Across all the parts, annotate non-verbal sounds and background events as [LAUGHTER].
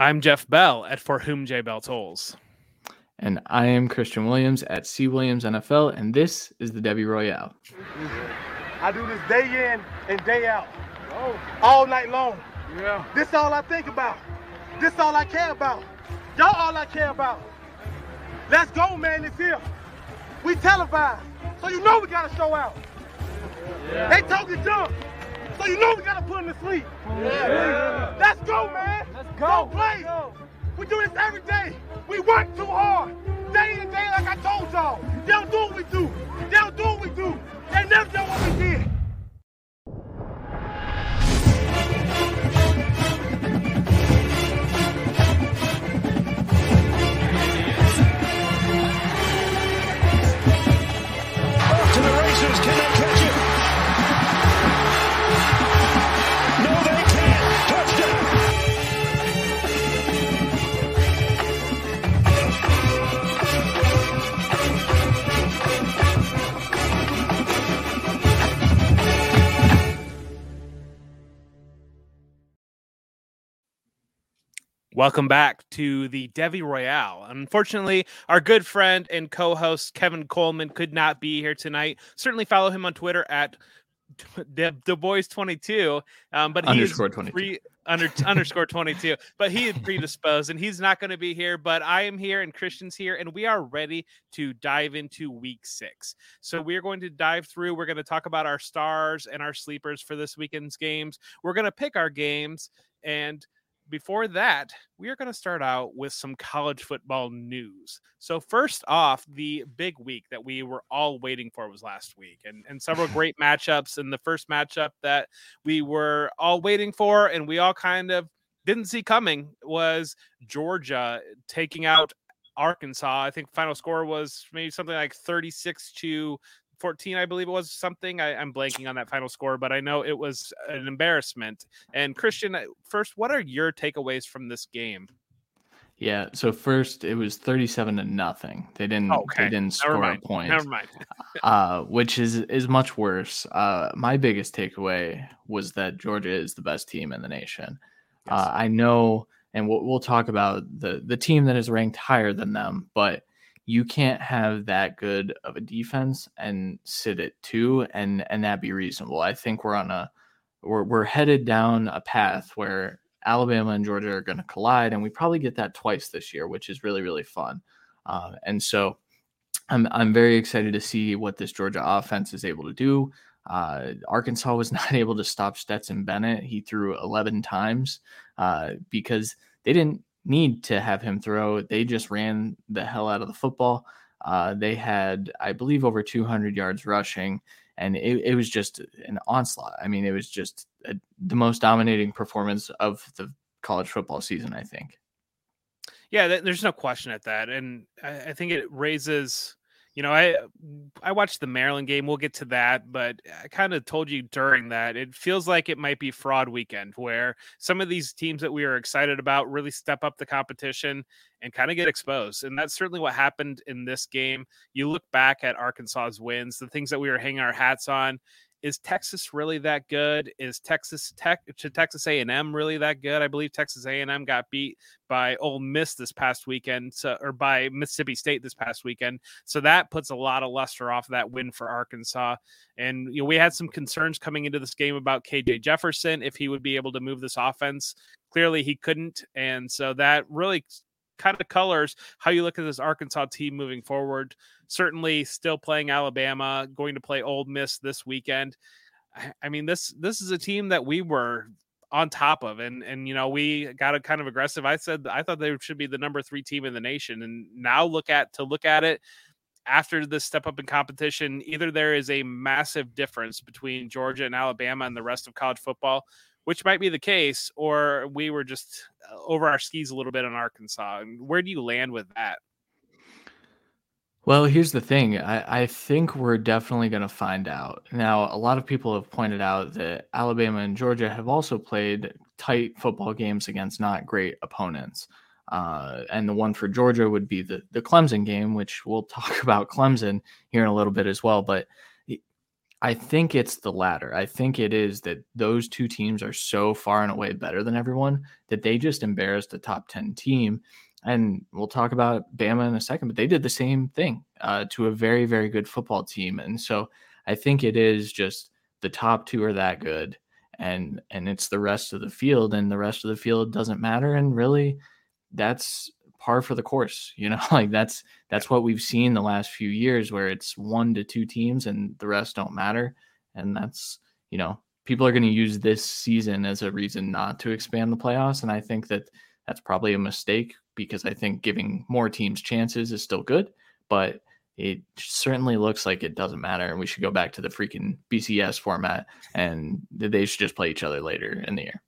I'm Jeff Bell at For Whom J Bell Tolls. And I am Christian Williams at C Williams NFL, and this is the Devy Royale. I do this day in and day out, all night long. Yeah. This all I think about. This all I care about. Y'all all I care about. Let's go, man. It's here. We televised, so you know we gotta show out. Yeah. They talking junk, so you know we gotta put them to sleep. Yeah. Let's go, man. Let's go. Don't play. We do this every day. We work too hard. Day in and day, like I told y'all. They don't do what we do. They don't do what we do. They never do what we did. Welcome back to the Devy Royale. Unfortunately, our good friend and co-host Kevin Coleman could not be here tonight. Certainly follow him on Twitter at [LAUGHS] the boys 22 um but Underscore is 22. pre- under underscore 22 but he is predisposed and he's not going to be here but i am here and christian's here and we are ready to dive into week six so we're going to dive through we're going to talk about our stars and our sleepers for this weekend's games we're going to pick our games and before that, we are going to start out with some college football news. So, first off, the big week that we were all waiting for was last week, and, and several [LAUGHS] great matchups. And the first matchup that we were all waiting for, and we all kind of didn't see coming, was Georgia taking out Arkansas. I think final score was maybe something like 36 to 14, I believe it was something. I, I'm blanking on that final score, but I know it was an embarrassment. And Christian, uh, first, what are your takeaways from this game? Yeah. So first, it was thirty-seven to nothing. They didn't. Okay, They didn't score a point. Never mind. [LAUGHS] uh, which is is much worse. Uh, my biggest takeaway was that Georgia is the best team in the nation. Yes. Uh, I know, and we'll, we'll talk about the the team that is ranked higher than them, but you can't have that good of a defense and sit at two and and that be reasonable. I think we're on a we're we're headed down a path where Alabama and Georgia are going to collide, and we probably get that twice this year, which is really really fun. Uh, and so I'm I'm very excited to see what this Georgia offense is able to do. Uh, Arkansas was [LAUGHS] not able to stop Stetson Bennett. He threw 11 times uh, because they didn't need to have him throw. They just ran the hell out of the football. Uh, they had, I believe, over 200 yards rushing, and it, it was just an onslaught. I mean, it was just a, the most dominating performance of the college football season, I think. Yeah, th- there's no question at that, and I, I think it raises. You know, I mm, I watched the Maryland game. We'll get to that, but I kind of told you during that it feels like it might be fraud weekend, where some of these teams that we are excited about really step up the competition and kind of get exposed, and that's certainly what happened in this game. You look back at Arkansas's wins, the things that we were hanging our hats on. Is Texas really that good? Is Texas Tech to Texas A&M really that good? I believe Texas A&M got beat by Ole Miss this past weekend, so, or by Mississippi State this past weekend. So that puts a lot of luster off that win for Arkansas. And you know, we had some concerns coming into this game about KJ Jefferson if he would be able to move this offense. Clearly, he couldn't, and so that really kind of colors how you look at this Arkansas team moving forward. Certainly, still playing Alabama, going to play Ole Miss this weekend. I, mean this this is a team that we were on top of and and you know we got a kind of aggressive i said i thought they should be the number three team in the nation and now look at to look at it after this step up in competition either there is a massive difference between georgia and alabama and the rest of college football which might be the case or we were just uh, over our skis a little bit on arkansas and where do you land with that Well, here's the thing. I, I think we're definitely going to find out. Now, a lot of people have pointed out that Alabama and Georgia have also played tight football games against not great opponents. Uh, and the one for Georgia would be the, the Clemson game, which we'll [LAUGHS] talk about Clemson here in a little bit as well. But I think it's the latter. I think it is that those two teams are so far and away better than everyone that they just embarrassed a top 10 team. And we'll talk about Bama in a second, but they did the same thing uh, to a very, very good football team. And so I think it is just the top two are that good and and it's the rest of the field and the rest of the field doesn't matter and really that's par for the course you know [LAUGHS] like that's that's what we've seen the last few years where it's one to two teams and the rest don't matter. And that's you know people are going to use this season as a reason not to expand the playoffs. And i think that that's probably a mistake because i think giving more teams chances is still good but it certainly looks like it doesn't matter. And we should go back to the freaking bcs format and they should just play each other later in the year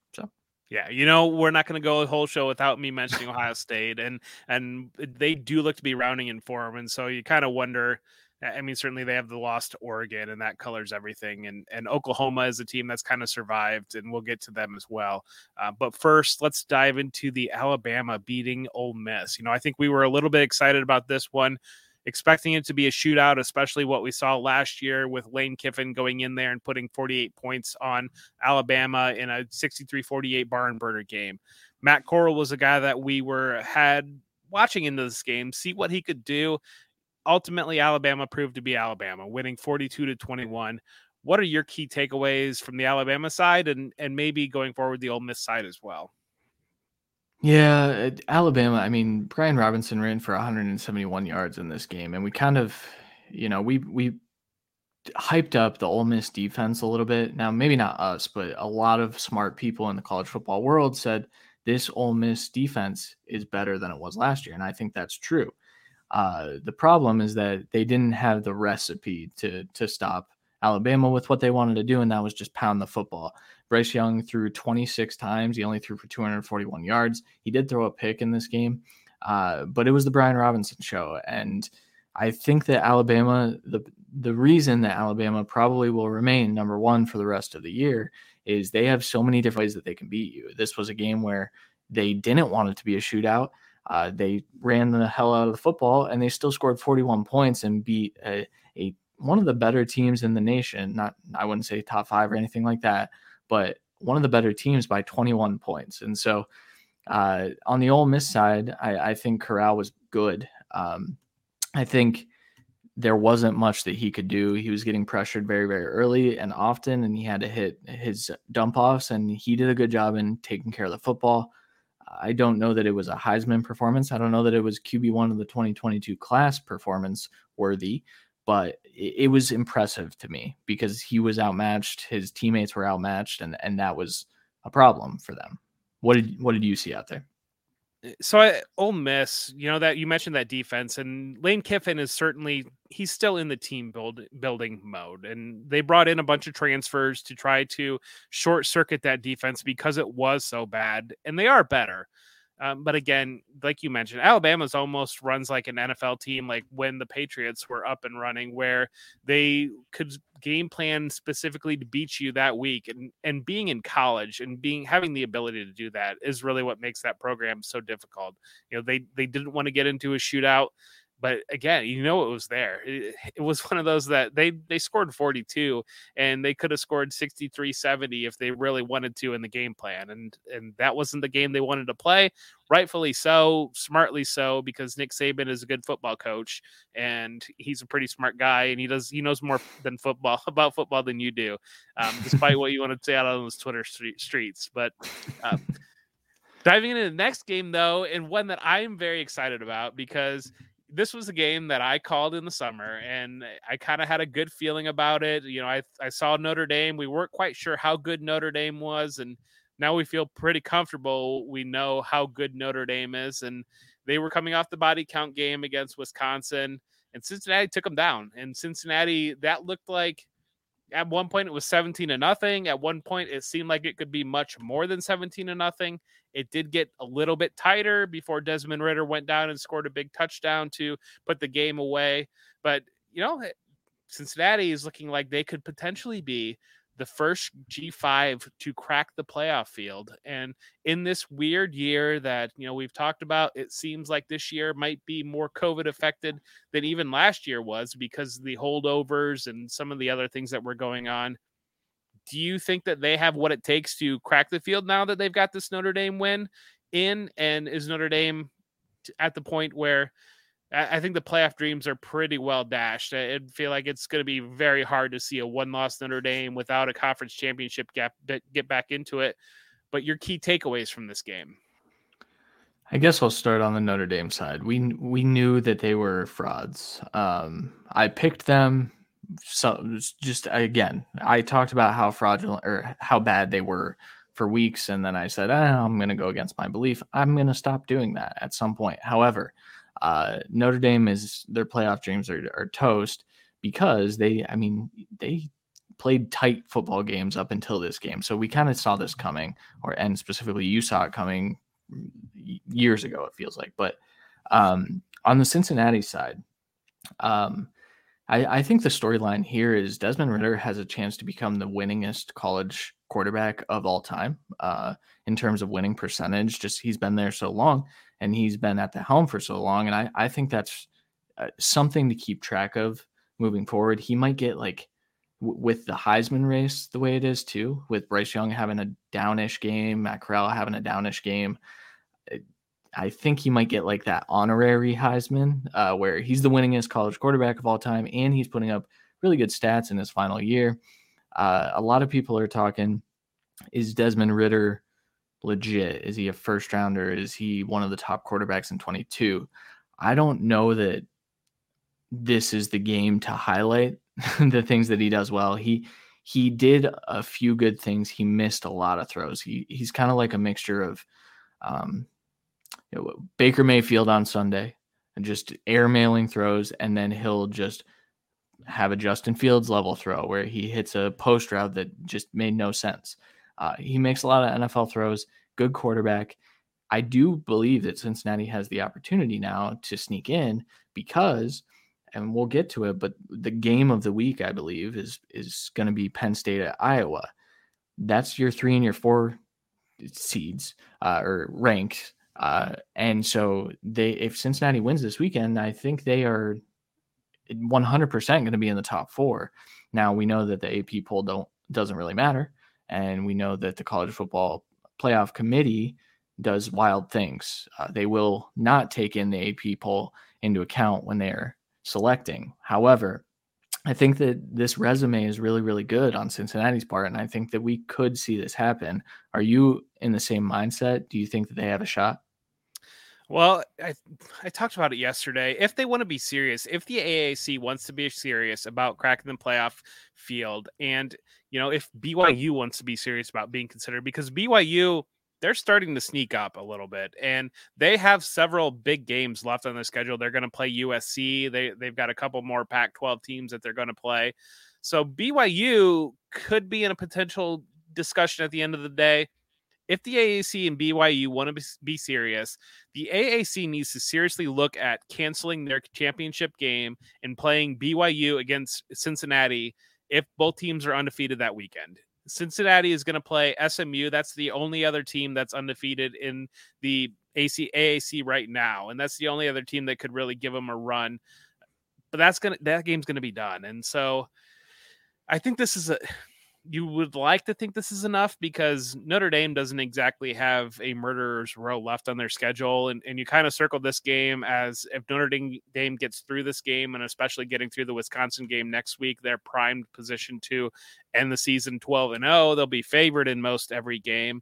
yeah, you know, we're not going to go a whole show without me mentioning [LAUGHS] Ohio State, and and they do look to be rounding in form, and so you kind of wonder. I mean, certainly they have the loss to Oregon, and that colors everything. And and Oklahoma is a team that's kind of survived, and we'll get to them as well. Uh, but first, let's dive into the Alabama beating Ole Miss. You know, I think we were a little bit excited about this one expecting it to be a shootout, especially what we saw last year with Lane Kiffin going in there and putting 48 points on Alabama in a 63 48 barn burner game. Matt Corral was a guy that we were had watching into this game, see what he could do. Ultimately, Alabama proved to be Alabama, winning 42 to 21. What are your key takeaways from the Alabama side and and maybe going forward the Ole Miss side as well? Yeah, Alabama. I mean, Brian Robinson ran for 171 yards in this game, and we kind of, you know, we we hyped up the Ole Miss defense a little bit. Now, maybe not us, but a lot of smart people in the college football world said this Ole Miss defense is better than it was last year, and I think that's true. Uh, the problem is that they didn't have the recipe to to stop Alabama with what they wanted to do, and that was just pound the football. Bryce Young threw 26 times. He only threw for 241 yards. He did throw a pick in this game, uh, but it was the Brian Robinson show. And I think that Alabama, the the reason that Alabama probably will remain number one for the rest of the year is they have so many different ways that they can beat you. This was a game where they didn't want it to be a shootout. Uh, they ran the hell out of the football and they still scored 41 points and beat a, a one of the better teams in the nation. Not I wouldn't say top five or anything like that, but one of the better teams by 21 points. And so uh, on the Ole Miss side, I, I think Corral was good. Um, I think there wasn't much that he could do. He was getting pressured very, very early and often, and he had to hit his dump offs, and he did a good job in taking care of the football. I don't know that it was a Heisman performance. I don't know that it was QB1 of the 2022 class performance worthy, but it, it, was impressive to me because he was outmatched, his teammates were outmatched, and and that was a problem for them. What did what did you see out there? Eh, so I Ole Miss, you know that you mentioned that defense, and Lane Kiffin is certainly he's still in the team build building mode, and they brought in a bunch of transfers to try to short circuit that defense because it was so bad, and they are better. Um, but again, like you mentioned, Alabama's almost runs like an NFL team, like when the Patriots were up and running, where they could game plan specifically to beat you that week. And and being in college and being having the ability to do that is really what makes that program so difficult. You know, they they didn't want to get into a shootout but again, you know it was there. It, it, was one of those that they they scored 42 and they could have scored 63 70 if they really wanted to in the game plan and and that wasn't the game they wanted to play. Rightfully so, smartly so because Nick Saban is a good football coach and he's a pretty smart guy and he does he knows more than football [LAUGHS] about football than you do. Um, despite what you want to say out on those Twitter streets, but um, Diving into the next game, though, and one that I'm very excited about because this was a game that I called in the summer, and I kind of had a good feeling about it. You know, I I saw Notre Dame. We weren't quite sure how good Notre Dame was, and now we feel pretty comfortable. We know how good Notre Dame is, and they were coming off the body count game against Wisconsin, and Cincinnati took them down. And Cincinnati, that looked like at one point it was 17 to nothing. At one point it seemed like it could be much more than 17 to nothing. It did get a little bit tighter before Desmond Ridder went down and scored a big touchdown to put the game away. But, you know, Cincinnati is looking like they could potentially be the first G5 to crack the playoff field. And in this weird year that, you know, we've talked about, it seems like this year might be more COVID affected than even last year was because the holdovers and some of the other things that were going on. Do you think that they have what it takes to crack the field now that they've got this Notre Dame win in? And is Notre Dame at the point where I think the playoff dreams are pretty well dashed. I feel like it's going to be very hard to see a one-loss Notre Dame without a conference championship gap get back into it. But your key takeaways from this game? I guess I'll start on the Notre Dame side. We we knew that they were frauds. Um, I picked them. So just again, I talked about how fraudulent or how bad they were for weeks, and then I said, eh, I'm going to go against my belief. I'm going to stop doing that at some point. However, uh, Notre Dame is their playoff dreams are, are toast because they, I mean, they played tight football games up until this game. So we kind of saw this coming, or and specifically you saw it coming years ago. It feels like, but um, on the Cincinnati side, um, I, I think the storyline here is Desmond Ridder has a chance to become the winningest college quarterback of all time uh, in terms of winning percentage. Just he's been there so long and he's been at the helm for so long. And I, I think that's uh, something to keep track of moving forward. He might get like w- with the Heisman race the way it is too, with Bryce Young having a downish game, Matt Corral having a downish game. Uh, I think he might get like that honorary Heisman, uh, where he's the winningest college quarterback of all time, and he's putting up really good stats in his final year. Uh, a lot of people are talking: Is Desmond Ridder legit? Is he a first rounder? Is he one of the top quarterbacks in 22? I don't know that this is the game to highlight [LAUGHS] the things that he does well. He he did a few good things. He missed a lot of throws. He he's kind of like a mixture of um, you know, Baker Mayfield on Sunday and just airmailing throws, and then he'll just have a Justin Fields level throw where he hits a post route that just made no sense. Uh, he makes a lot of NFL throws, good quarterback. I do believe that Cincinnati has the opportunity now to sneak in because, and we'll get to it, but the game of the week, I believe, is is going to be Penn State at Iowa. That's your three and your four seeds uh, or ranks. Uh, and so they, if Cincinnati wins this weekend, I think they are 100% going to be in the top four. Now we know that the AP poll don't doesn't really matter and we know that the college football playoff committee does wild things. Uh, they will not take in the AP poll into account when they're selecting. However, I think that this resume is really, really good on Cincinnati's part, and I think that we could see this happen. Are you in the same mindset? Do you think that they have a shot? Well, I I talked about it yesterday. If they want to be serious, if the AAC wants to be serious about cracking the playoff field, and you know, if BYU wants to be serious about being considered, because BYU they're starting to sneak up a little bit, and they have several big games left on their schedule. They're going to play USC. They they've got a couple more Pac-12 teams that they're going to play. So BYU could be in a potential discussion at the end of the day if the AAC and BYU want to be serious, the AAC needs to seriously look at canceling their championship game and playing BYU against Cincinnati if both teams are undefeated that weekend. Cincinnati is going to play SMU. That's the only other team that's undefeated in the AC AAC right now, and that's the only other team that could really give them a run. But that's gonna that game's going to be done, and so I think this is a you would like to think this is enough because Notre Dame doesn't exactly have a murderer's row left on their schedule. And, and you kind of circle this game as if Notre Dame gets through this game and especially getting through the Wisconsin game next week, they're primed position to end the season 12 and 0. They'll be favored in most every game.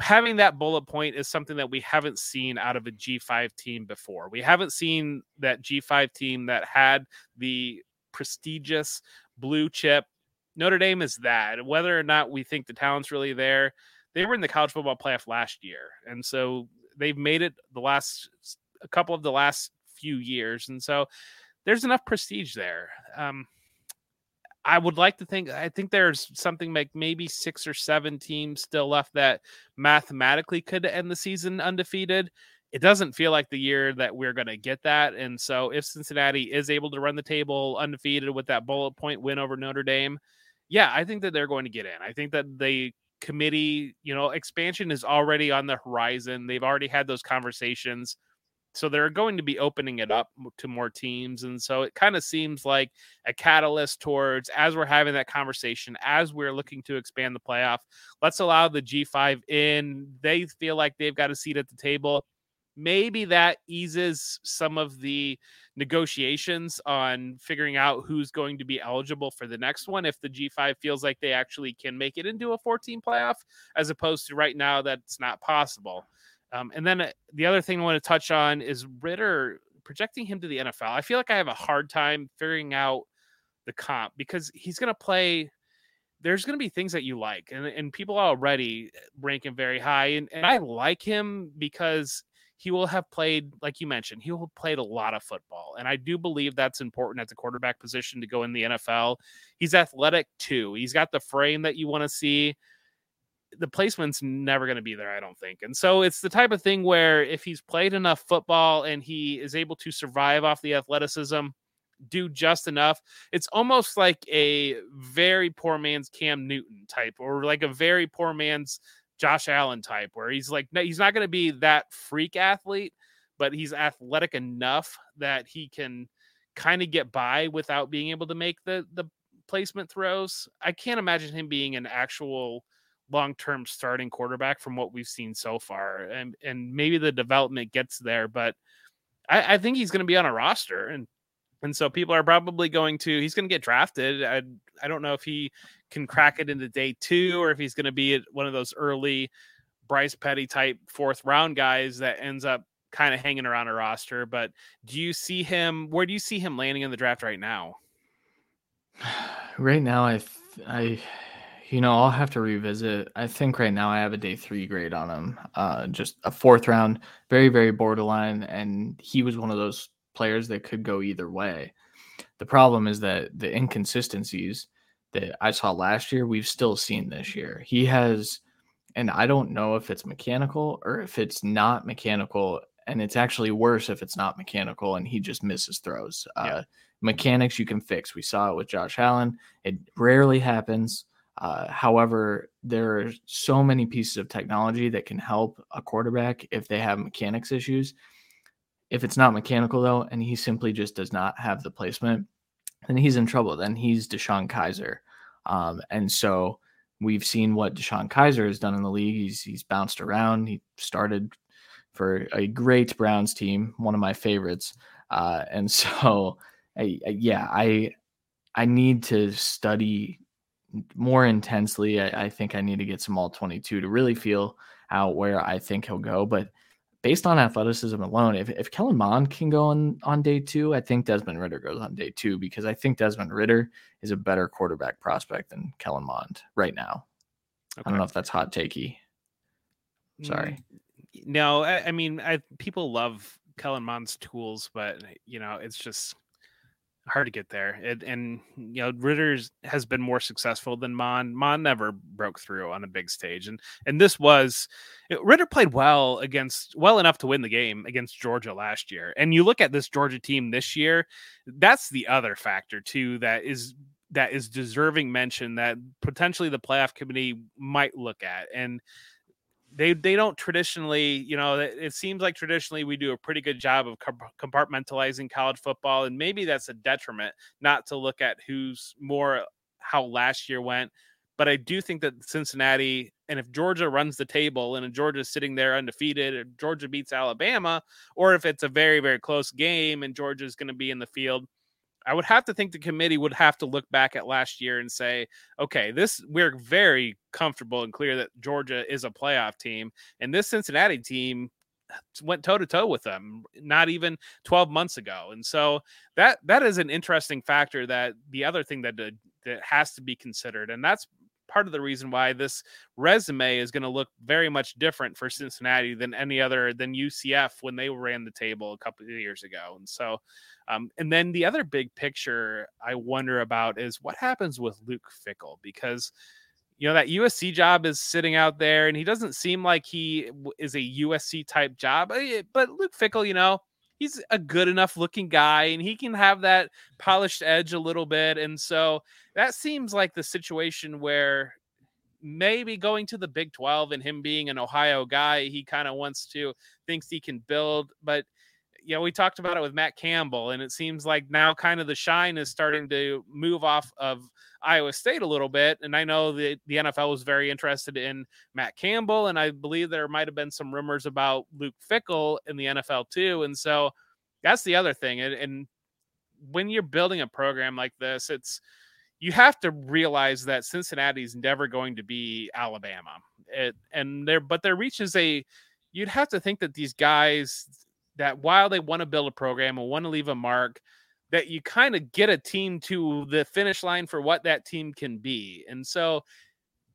Having that bullet point is something that we haven't seen out of a G5 team before. We haven't seen that G5 team that had the prestigious blue chip Notre Dame is that. Whether or not we think the talent's really there, they were in the college football playoff last year, and so they've made it the last a couple of the last few years, and so there's enough prestige there. Um, I would like to think I think there's something like maybe six or seven teams still left that mathematically could end the season undefeated. It doesn't feel like the year that we're going to get that. And so if Cincinnati is able to run the table undefeated with that bullet point win over Notre Dame, yeah, I think that they're going to get in. I think that the committee, you know, expansion is already on the horizon. They've already had those conversations. So they're going to be opening it up to more teams. And so it kind of seems like a catalyst towards as we're having that conversation, as we're looking to expand the playoff, let's allow the G5 in. They feel like they've got a seat at the table maybe that eases some of the negotiations on figuring out who's going to be eligible for the next one if the G5 feels like they actually can make it into a 14 playoff, as opposed to right now that's not possible. Um, and then uh, the other thing I want to touch on is Ridder projecting him to the NFL. I feel like I have a hard time figuring out the comp because he's going to play there's going to be things that you like and, and people already rank him very high and, and i like him because he will have played, like you mentioned, he will have played a lot of football. And I do believe that's important at the quarterback position to go in the NFL. He's athletic too. He's got the frame that you want to see. The placement's never going to be there, I don't think. And so it's the type of thing where if he's played enough football and he is able to survive off the athleticism, do just enough. It's almost like a very poor man's Cam Newton type, or like a very poor man's Josh Allen type, where he's like, he's not going to be that freak athlete, but he's athletic enough that he can kind of get by without being able to make the the placement throws. I can't imagine him being an actual long-term starting quarterback from what we've seen so far. And and maybe the development gets there, but I, I think he's going to be on a roster and and so people are probably going to he's going to get drafted. I I don't know if he can crack it into day two or if he's going to be one of those early Bryce Petty type fourth round guys that ends up kind of hanging around a roster. But do you see him? Where do you see him landing in the draft right now? [SIGHS] Right now, I, I, you know, I'll have to revisit. I think right now I have a day three grade on him. Uh, just a fourth round, very, very borderline, and he was one of those players that could go either way. The problem is that the inconsistencies that I saw last year, we've still seen this year. He has, and I don't know if it's mechanical or if it's not mechanical, and it's actually worse if it's not mechanical and he just misses throws. Yeah. Uh, mechanics you can fix. We saw it with Josh Allen. It rarely happens. Uh, however, there are so many pieces of technology that can help a quarterback if they have mechanics issues. If it's not mechanical though, and he simply just does not have the placement, then he's in trouble. Then he's DeShone Kizer. Um, and so we've seen what DeShone Kizer has done in the league. He's he's bounced around. He started for a great Browns team, one of my favorites. Uh, and [LAUGHS] so, I, I, yeah, I I need to study more intensely. I, I, think I need to get some all 22 to really feel out where I think he'll go. But based on athleticism alone, if, if Kellen Mond can go on, on day two, I think Desmond Ridder goes on day two because I think Desmond Ridder is a better quarterback prospect than Kellen Mond right now. Okay. I don't know if that's hot takey. Sorry. Mm, no, I, I mean, I, people love Kellen Mond's tools, but you know, it's just hard to get there. It, and you know, Ridder's has been more successful than Mond. Mond never broke through on a big stage, and and this was Ridder played well against well enough to win the game against Georgia last year. And you look at this Georgia team this year, that's the other factor too that is that is deserving mention that potentially the playoff committee might look at and they they don't traditionally, you know, it seems like traditionally we do a pretty good job of compartmentalizing college football, and maybe that's a detriment not to look at who's more how last year went. But I do think that Cincinnati, and if Georgia runs the table and Georgia's sitting there undefeated, or Georgia beats Alabama, or if it's a very very close game and Georgia's going to be in the field, I would have to think the committee would have to look back at last year and say, okay, this we're very comfortable and clear that Georgia is a playoff team, and this Cincinnati team uh, went toe to toe with them not even 12 months ago. And so that that is an interesting factor that the other thing that that has to be considered and that's part of the reason why this resume is going to look very much different for Cincinnati than any other than UCF when they ran the table a couple of years ago. And so, um, and then the other big picture I wonder about is what happens with Luke Fickell because you know that USC job is sitting out there, and he doesn't seem like he is a USC type job. But Luke Fickell, you know, he's a good enough looking guy and he can have that polished edge a little bit. And so that seems like the situation where maybe going to the Big 12 and him being an Ohio guy, he kind of wants to thinks he can build, but you know, we talked about it with Matt Campbell, and it seems like now kind of the shine is starting to move off of Iowa State a little bit. And I know that the NFL was very interested in Matt Campbell, and I believe there might have been some rumors about Luke Fickell in the NFL too. And so that's the other thing. And, and when you're building a program like this, it's you have to realize that Cincinnati's never going to be Alabama. It, and there, but there reaches a you'd have to think that these guys that while they want to build a program and want to leave a mark, that you kind of get a team to the finish line for what that team can be. And so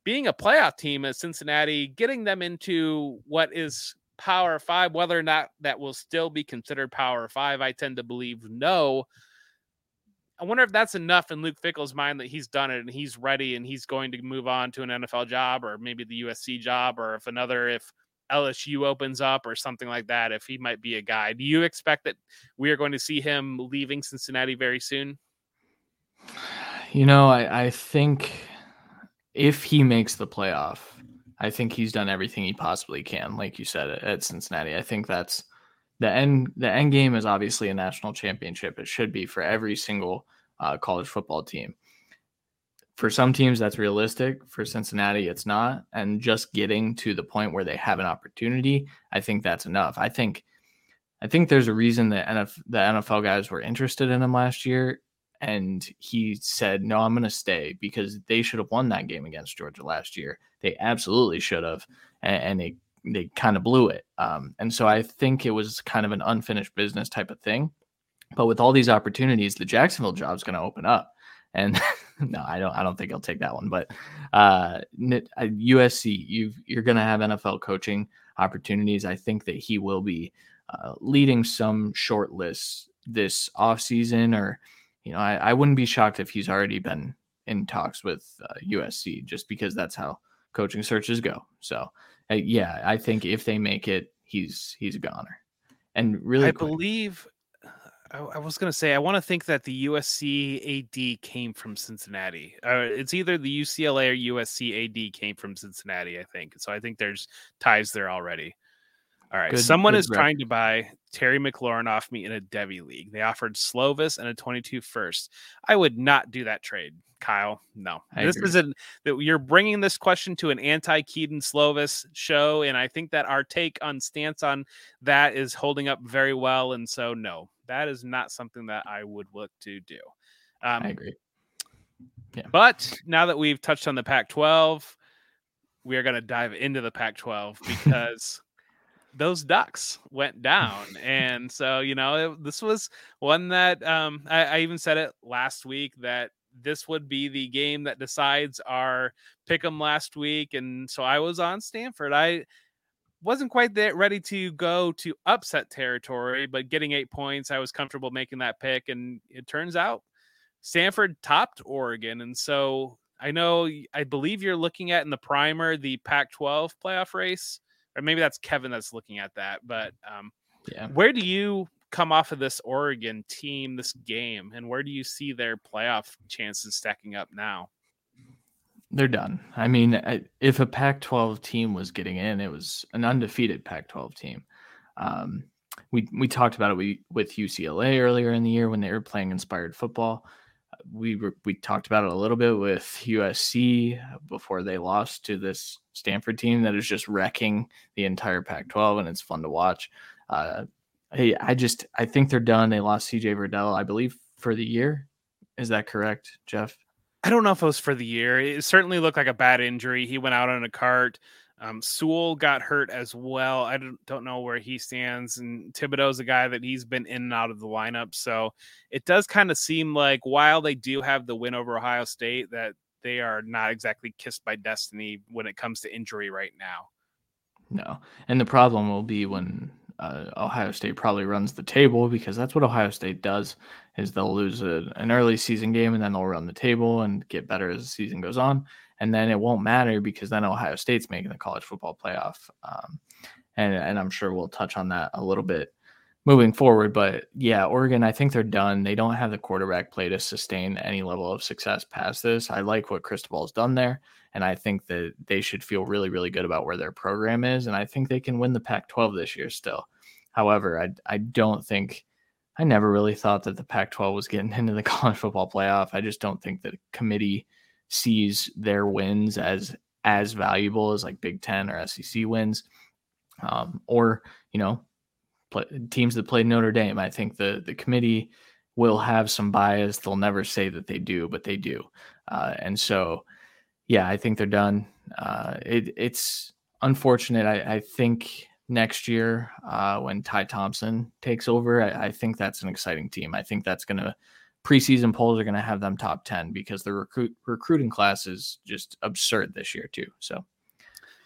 being a playoff team at Cincinnati, getting them into what is power five, whether or not that will still be considered power five, I tend to believe no. I wonder if that's enough in Luke Fickell's mind that he's done it and he's ready and he's going to move on to an NFL job or maybe the USC job or if another if LSU opens up or something like that, if he might be a guy. Do you expect that we are going to see him leaving Cincinnati very soon? You know, I, I think if he makes the playoff, I think he's done everything he possibly can, like you said at Cincinnati. I think that's the end. The end game is obviously a national championship. It should be for every single uh, college football team for some teams that's realistic. For cincinnati it's not. And just getting to the point where they have an opportunity i think that's enough. I think i think there's a reason that the nfl guys were interested in him last year. And he said no i'm going to stay because they should have won that game against georgia last year. They absolutely should have. And, and they they kind of blew it. Um, and so i think it was kind of an unfinished business type of thing. But with all these opportunities the jacksonville job is going to open up. And [LAUGHS] [LAUGHS] no, I don't. I don't think he'll take that one. But uh, USC, uh, you you're going to have NFL coaching opportunities. I think that he will be uh, leading some short lists this offseason, or you know, I, I wouldn't be shocked if he's already been in talks with uh, USC, just because that's how coaching searches go. So, uh, yeah, I think if they make it, he's he's a goner. And really, I quick, believe I, I was going to say, I want to think that the USC AD came from Cincinnati. Uh, it's either the UCLA or USC AD came from Cincinnati, I think. So I think there's ties there already. All right. Good, Someone good is rep. trying to buy Terry McLaurin off me in a Devy league. They offered Slovis and a 22 first. I would not do that trade, Kyle. No, I this agree. isn't that you're bringing this question to an anti Kedon Slovis show. And I think that our take on stance on that is holding up very well. And so, no, that is not something that I would look to do. Um, I agree. Yeah. But now that we've touched on the Pac 12, we are going to dive into the Pac 12 [LAUGHS] because those ducks went down. and so, you know, it, this was one that um, I, I even said it last week that this would be the game that decides our pick 'em last week. And so I was on Stanford. I wasn't quite that ready to go to upset territory, but getting eight points, I was comfortable making that pick. And it turns out Stanford topped Oregon. And so I know, I believe you're looking at in the primer the Pac 12 playoff race, or maybe that's Kevin that's looking at that. But um, yeah. where do you come off of this Oregon team, this game, and where do you see their playoff chances stacking up now? They're done. I mean, if a Pac-12 team was getting in, it was an undefeated Pac-12 team. Um, we we talked about it we, with UCLA earlier in the year when they were playing inspired football. We were, we talked about it a little bit with USC before they lost to this Stanford team that is just wrecking the entire Pac-12, and it's fun to watch. Uh, I, I just I think they're done. They lost CJ Verdell, I believe, for the year. Is that correct, Jeff? I don't know if it was for the year. It certainly looked like a bad injury. He went out on a cart. Um, Sewell got hurt as well. I don't, don't know where he stands. And Thibodeaux's a guy that he's been in and out of the lineup. So it does kind of seem like while they do have the win over Ohio State, that they are not exactly kissed by destiny when it comes to injury right now. No. And the problem will be when uh, Ohio State probably runs the table because that's what Ohio State does is they'll lose a, an early season game and then they'll run the table and get better as the season goes on. And then it won't matter because then Ohio State's making the college football playoff. Um, and, and I'm sure we'll touch on that a little bit moving forward. But yeah, Oregon, I think they're done. They don't have the quarterback play to sustain any level of success past this. I like what Cristobal's done there, and I think that they should feel really, really good about where their program is, and I think they can win the Pac-12 this year still. However, I I don't think I never really thought that the Pac-12 was getting [LAUGHS] into the college football playoff. I just don't think that committee sees their wins as as valuable as like Big Ten or SEC wins, um, or you know play, teams that played Notre Dame. I think the the committee will have some bias. They'll never say that they do, but they do. Uh, and so, yeah, I think they're done. Uh, it, it's unfortunate. I, I, think next year uh, when Ty Thompson takes over, I, I, think that's an exciting team. I think that's going to preseason polls are going to have them top 10 because the recruit recruiting class is just absurd this year too. So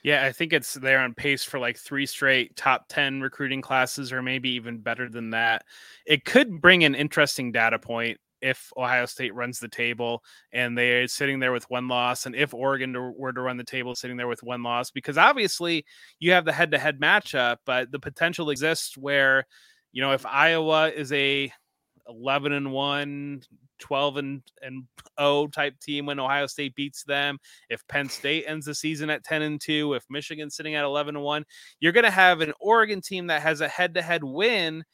yeah, I think it's they're on pace for like three straight top 10 recruiting classes, or maybe even better than that. It could bring an interesting data point if Ohio State runs the table and they're sitting there with one loss, and if Oregon were to run the table sitting there with one loss, because obviously you have the head to head matchup, but the potential exists where, you know, if Iowa is a 11 and 1 12 and and 0 type team when Ohio State beats them if Penn State ends the season at 10 and 2 if Michigan's sitting at 11 and 1 you're going to have an Oregon team that has a head to head win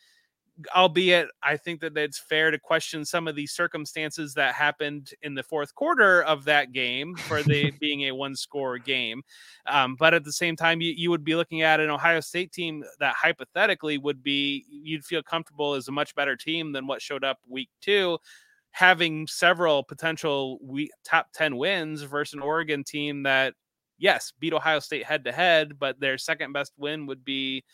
albeit I think that it's fair to question some of the circumstances that happened in the fourth quarter of that game for the [LAUGHS] being a one score game. Um, but at the same time, you, you would be looking at an Ohio State team that hypothetically would be, you'd feel comfortable as a much better team than what showed up week two. Having several potential top 10 wins versus an Oregon team that, yes, beat Ohio State head to head, but their second best win would be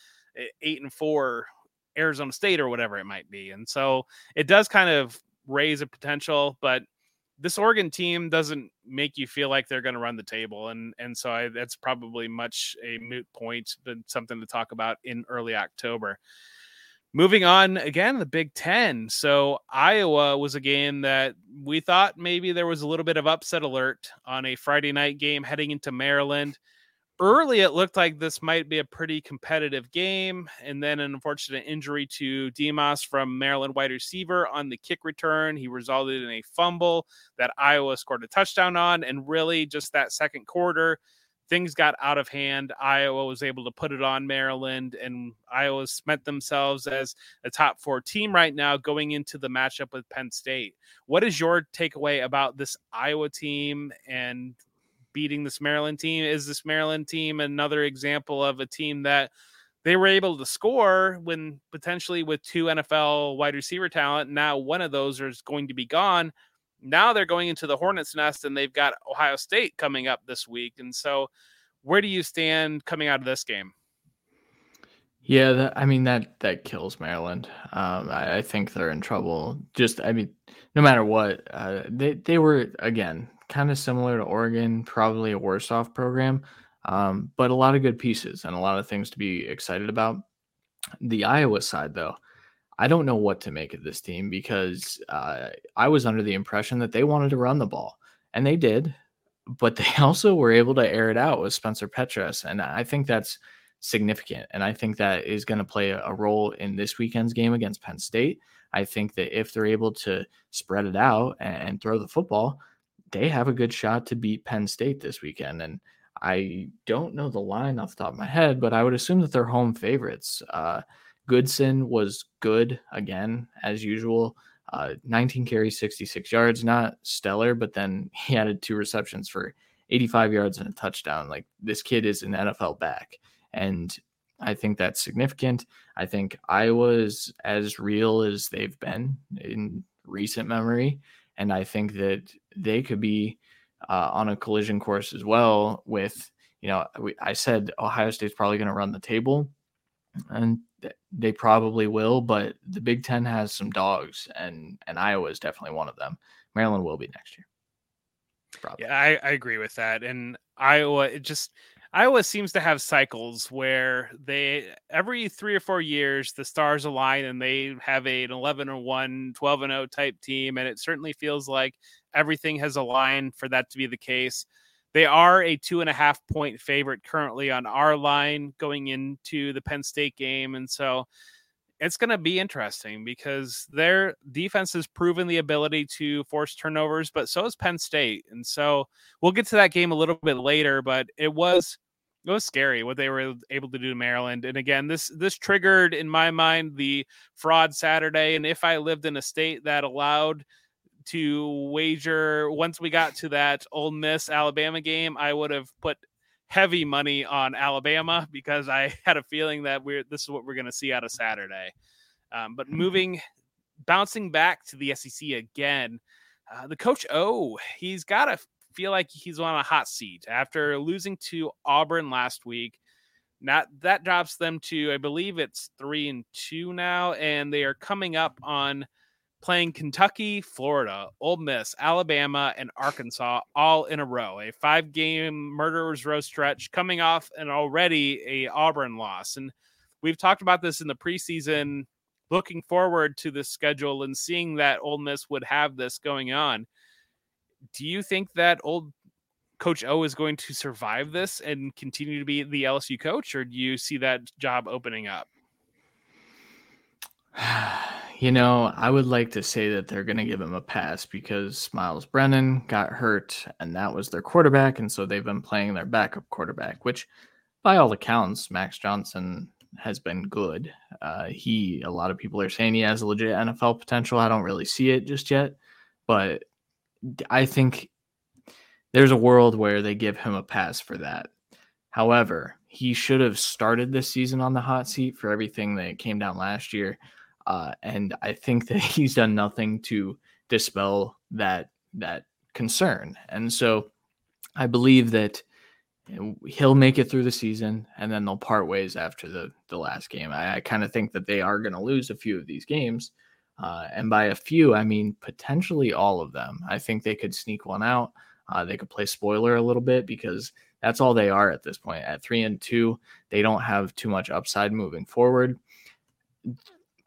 eight and four Arizona State or whatever it might be. And so it does kind of raise a potential, but this Oregon team doesn't make you feel like they're going to run the table, and and so I, that's probably much a moot point, but something to talk about in early October. Moving on again, the Big Ten. So Iowa was a game that we thought maybe there was a little bit of upset alert on a Friday night game heading into Maryland early it looked like this might be a pretty competitive game and then an unfortunate injury to Demus from Maryland wide receiver on the kick return. He resulted in a fumble that Iowa scored a touchdown on and really just that second quarter things got out of hand. Iowa was able to put it on Maryland and Iowa cement themselves as a top 4 team right now going into the matchup with Penn State. What is your takeaway about this Iowa team and beating this Maryland team. Is this Maryland team another example of a team that they were able to score when potentially with two NFL wide receiver talent? Now one of those is going to be gone. Now they're going into the Hornets nest and they've got Ohio State coming up this week. And so, where do you stand coming out of this game? Yeah, that, I mean that that kills Maryland. Um, I, I, think they're in trouble. Just, I mean, no matter what, uh, they they were again kind of similar to Oregon, probably a worse off program, um, but a lot of good pieces and a lot of things to be excited about. The Iowa side, though, I don't know what to make of this team because uh, I was under the impression that they wanted to run the ball, and they did, but they [LAUGHS] also were able to air it out with Spencer Petras, and I think that's significant, and I think that is going to play a role in this weekend's game against Penn State. I think that if they're able to spread it out and throw the football, they have a good shot to beat Penn State this weekend. And I don't know the line off the top of my head, but I would assume that they're home favorites. Uh, Goodson was good again, as usual. Uh, 19 carries, 66 yards, not stellar, but then [LAUGHS] he added two receptions for 85 yards and a touchdown. Like this kid is an NFL back. And I think that's significant. I think Iowa is as real as they've been in recent memory. And I think that they could be uh, on a collision course as well with, you know, we, I said Ohio State's probably going to run the table and they probably will, but the Big Ten has some dogs and, and Iowa is definitely one of them. Maryland will be next year. Probably. Yeah, I, I agree with that. And Iowa, it just, Iowa seems to have cycles where they every three or four years the stars align and they have an 11 or 1, 12 and 0 type team. And it certainly feels like everything has aligned for that to be the case. They are a two and a half point favorite currently on our line going into the Penn State game. And so it's going to be interesting because their defense has proven the ability to force turnovers, but so has Penn State. And so we'll get to that game a little bit later, but it was it was scary what they were able to do to Maryland. And again, this this triggered in my mind the fraud Saturday. And if I lived in a state that allowed to wager once we got to that Ole Miss Alabama game, I would have put heavy money on Alabama because I [LAUGHS] had a feeling that we're this is what we're going to see out of Saturday. Um, but mm-hmm. moving, bouncing back to the SEC again, uh, the coach O, he's got to feel like he's on a hot seat after losing to Auburn last week. Not that drops them to, I believe it's three and two now, and they are coming up on playing Kentucky, Florida, Ole Miss, Alabama, and Arkansas all in a row. A five game murderers row stretch coming off and already a Auburn loss. And we've talked about this in the preseason, looking forward to the schedule and seeing that Ole Miss would have this going on. Do you think that old Coach O is going to survive this and continue to be the LSU coach, or do you see that job opening up? [SIGHS] You know, I would like to say that they're going to give him a pass because Myles Brennan got hurt and that was their quarterback. And so they've been playing their backup quarterback, which by all accounts, Max Johnson has been good. Uh, he, a lot of people are saying he has a legit NFL potential. I don't really see it just yet, but I think there's a world where they give him a pass for that. However, he should have started this season on the hot seat for everything that came down last year. Uh, and I think [LAUGHS] that he's done nothing to dispel that that concern. And so I believe that he'll make it through the season and then they'll part ways after the, the last game. I, I kind of think that they are going to lose a few of these games. Uh, and by a few, I mean potentially all of them. I think they could sneak one out. Uh, they could play spoiler a little bit because that's all they are at this point. At three and two, they don't have too much upside moving forward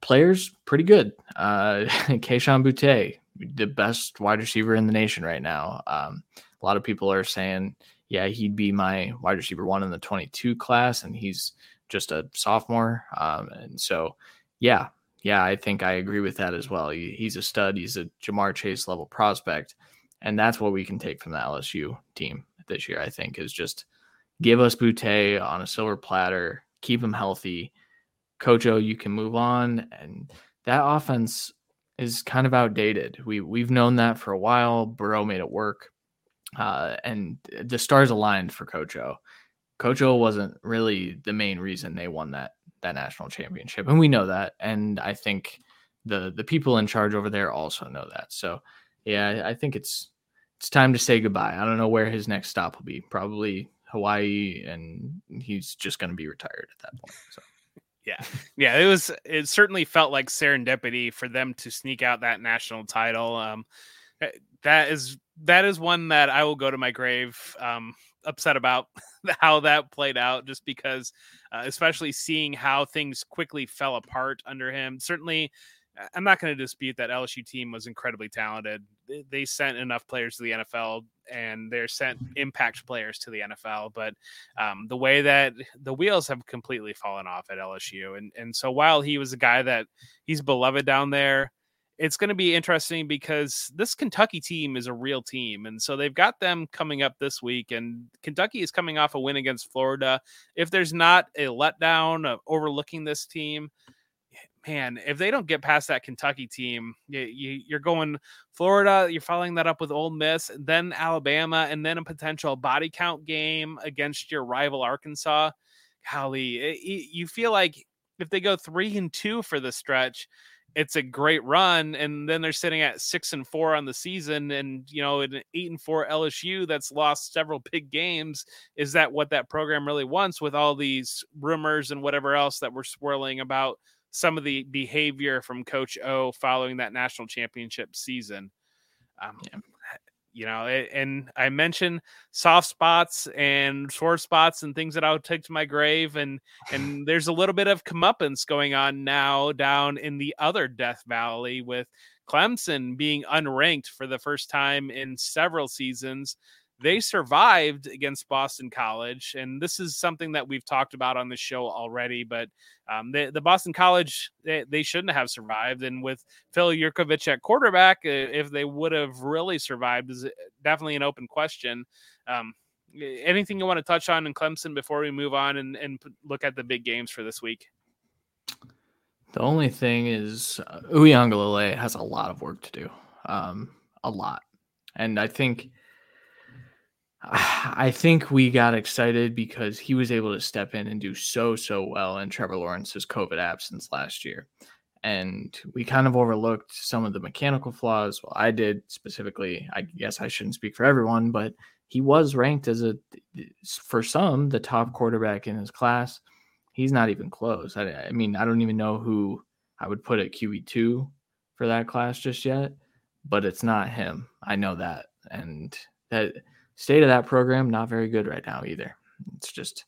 players pretty good. Uh, [LAUGHS] Kayshon Boutte, the best wide receiver in the nation right now. Um, a lot of people are saying, yeah, he'd be my wide receiver one in the 22 class, and he's just a sophomore. Um, and so, yeah, yeah, I think I agree with that as well. He, he's a stud. He's a Ja'Marr Chase level prospect, and that's what we can take from the LSU team this year. I think is just give us Boutte on a silver platter, keep him healthy, Coach O, you can move on. And that offense is kind of outdated. We we've known that for a while. Burrow made it work, uh, and the stars aligned for Coach O. Coach O wasn't really the main reason they won that that national championship, and we know that. And I think the the people in charge over there also know that. So yeah, I think it's it's time to say goodbye. I don't know where his next stop will be. Probably Hawaii, and he's just going to be retired at that point. So. [LAUGHS] Yeah. Yeah. It was, it certainly felt like serendipity for them to sneak out that national title. Um, eh, that is, that is one that I will go to my grave, um, upset about [LAUGHS] how that played out just because, uh, especially seeing how things quickly fell apart under him. Certainly, I'm not going to dispute that LSU team was incredibly talented. They sent enough players to the NFL and they're sent impact players to the NFL. But um, the way that the wheels have completely fallen off at LSU. And, and so while he was a guy that he's beloved down there, it's going to be interesting because this Kentucky team is a real team. And so they've got them coming up this week. And Kentucky is coming off a win against Florida. If there's not a letdown of overlooking this team, man, if they don't get past that Kentucky team, you, are going Florida, you're following that up with Ole Miss, then Alabama, and then a potential body count game against your rival Arkansas. Golly, you feel like if they go three and two for the stretch, it's a great run, and then they're sitting at six and four on the season, and you know, an eight and four LSU that's lost several big games. Is that what that program really wants with all these rumors and whatever else that we're swirling about some of the behavior from Coach O following that national championship season. Um, yeah. You know, and I mentioned soft spots and sore spots and things that I'll take to my grave, and [LAUGHS] and there's a little bit of comeuppance going on now down in the other Death Valley with Clemson being unranked for the first time in several seasons. They survived against Boston College, and this is something that we've talked about on the show already. But um, the, the Boston College they, they, shouldn't have survived, and with Phil Jurkovec at quarterback, if they would have really survived is definitely an open question. Um, anything you want to touch on in Clemson before we move on and, and look at the big games for this week? The only thing is, uh, Uiagalelei has a lot of work to do, um, a lot, and I think [SIGHS] I think we got excited because he was able to step in and do so so well in Trevor Lawrence's COVID absence last year. And we kind of overlooked some of the mechanical flaws. Well, I did specifically. I guess I shouldn't speak for everyone, but he was ranked as a for some the top quarterback in his class. He's not even close. I, I mean, I don't even know who I would put at QB two for that class just yet, but it's not him. I know that, and that state of that program not very good right now either. It's just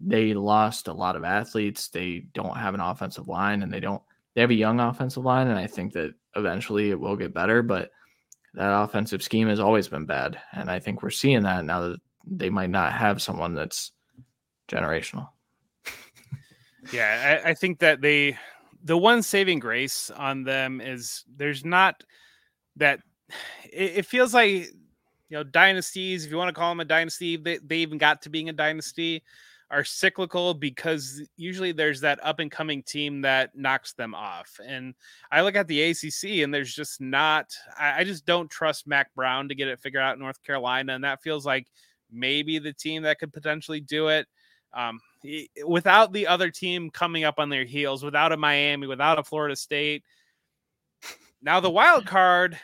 they lost a lot of athletes. They don't have an offensive line, and they don't. They have a young offensive line, and I think that eventually it will get better. But that offensive scheme has always been bad, and I think we're seeing that now that they might not have someone that's generational. yeah, I, I think that they the one saving grace on them is there's not that it, it feels like you know, dynasties, if you want to call them a dynasty, they, they even got to being a dynasty, are cyclical because usually there's that up and coming team that knocks them off. And I look at the ACC and there's just not, I, I just don't trust Mack Brown to get it figured out in North Carolina. And that feels like maybe the team that could potentially do it. Um, without the other team coming up on their heels, without a Miami, without a Florida State. Now the wild card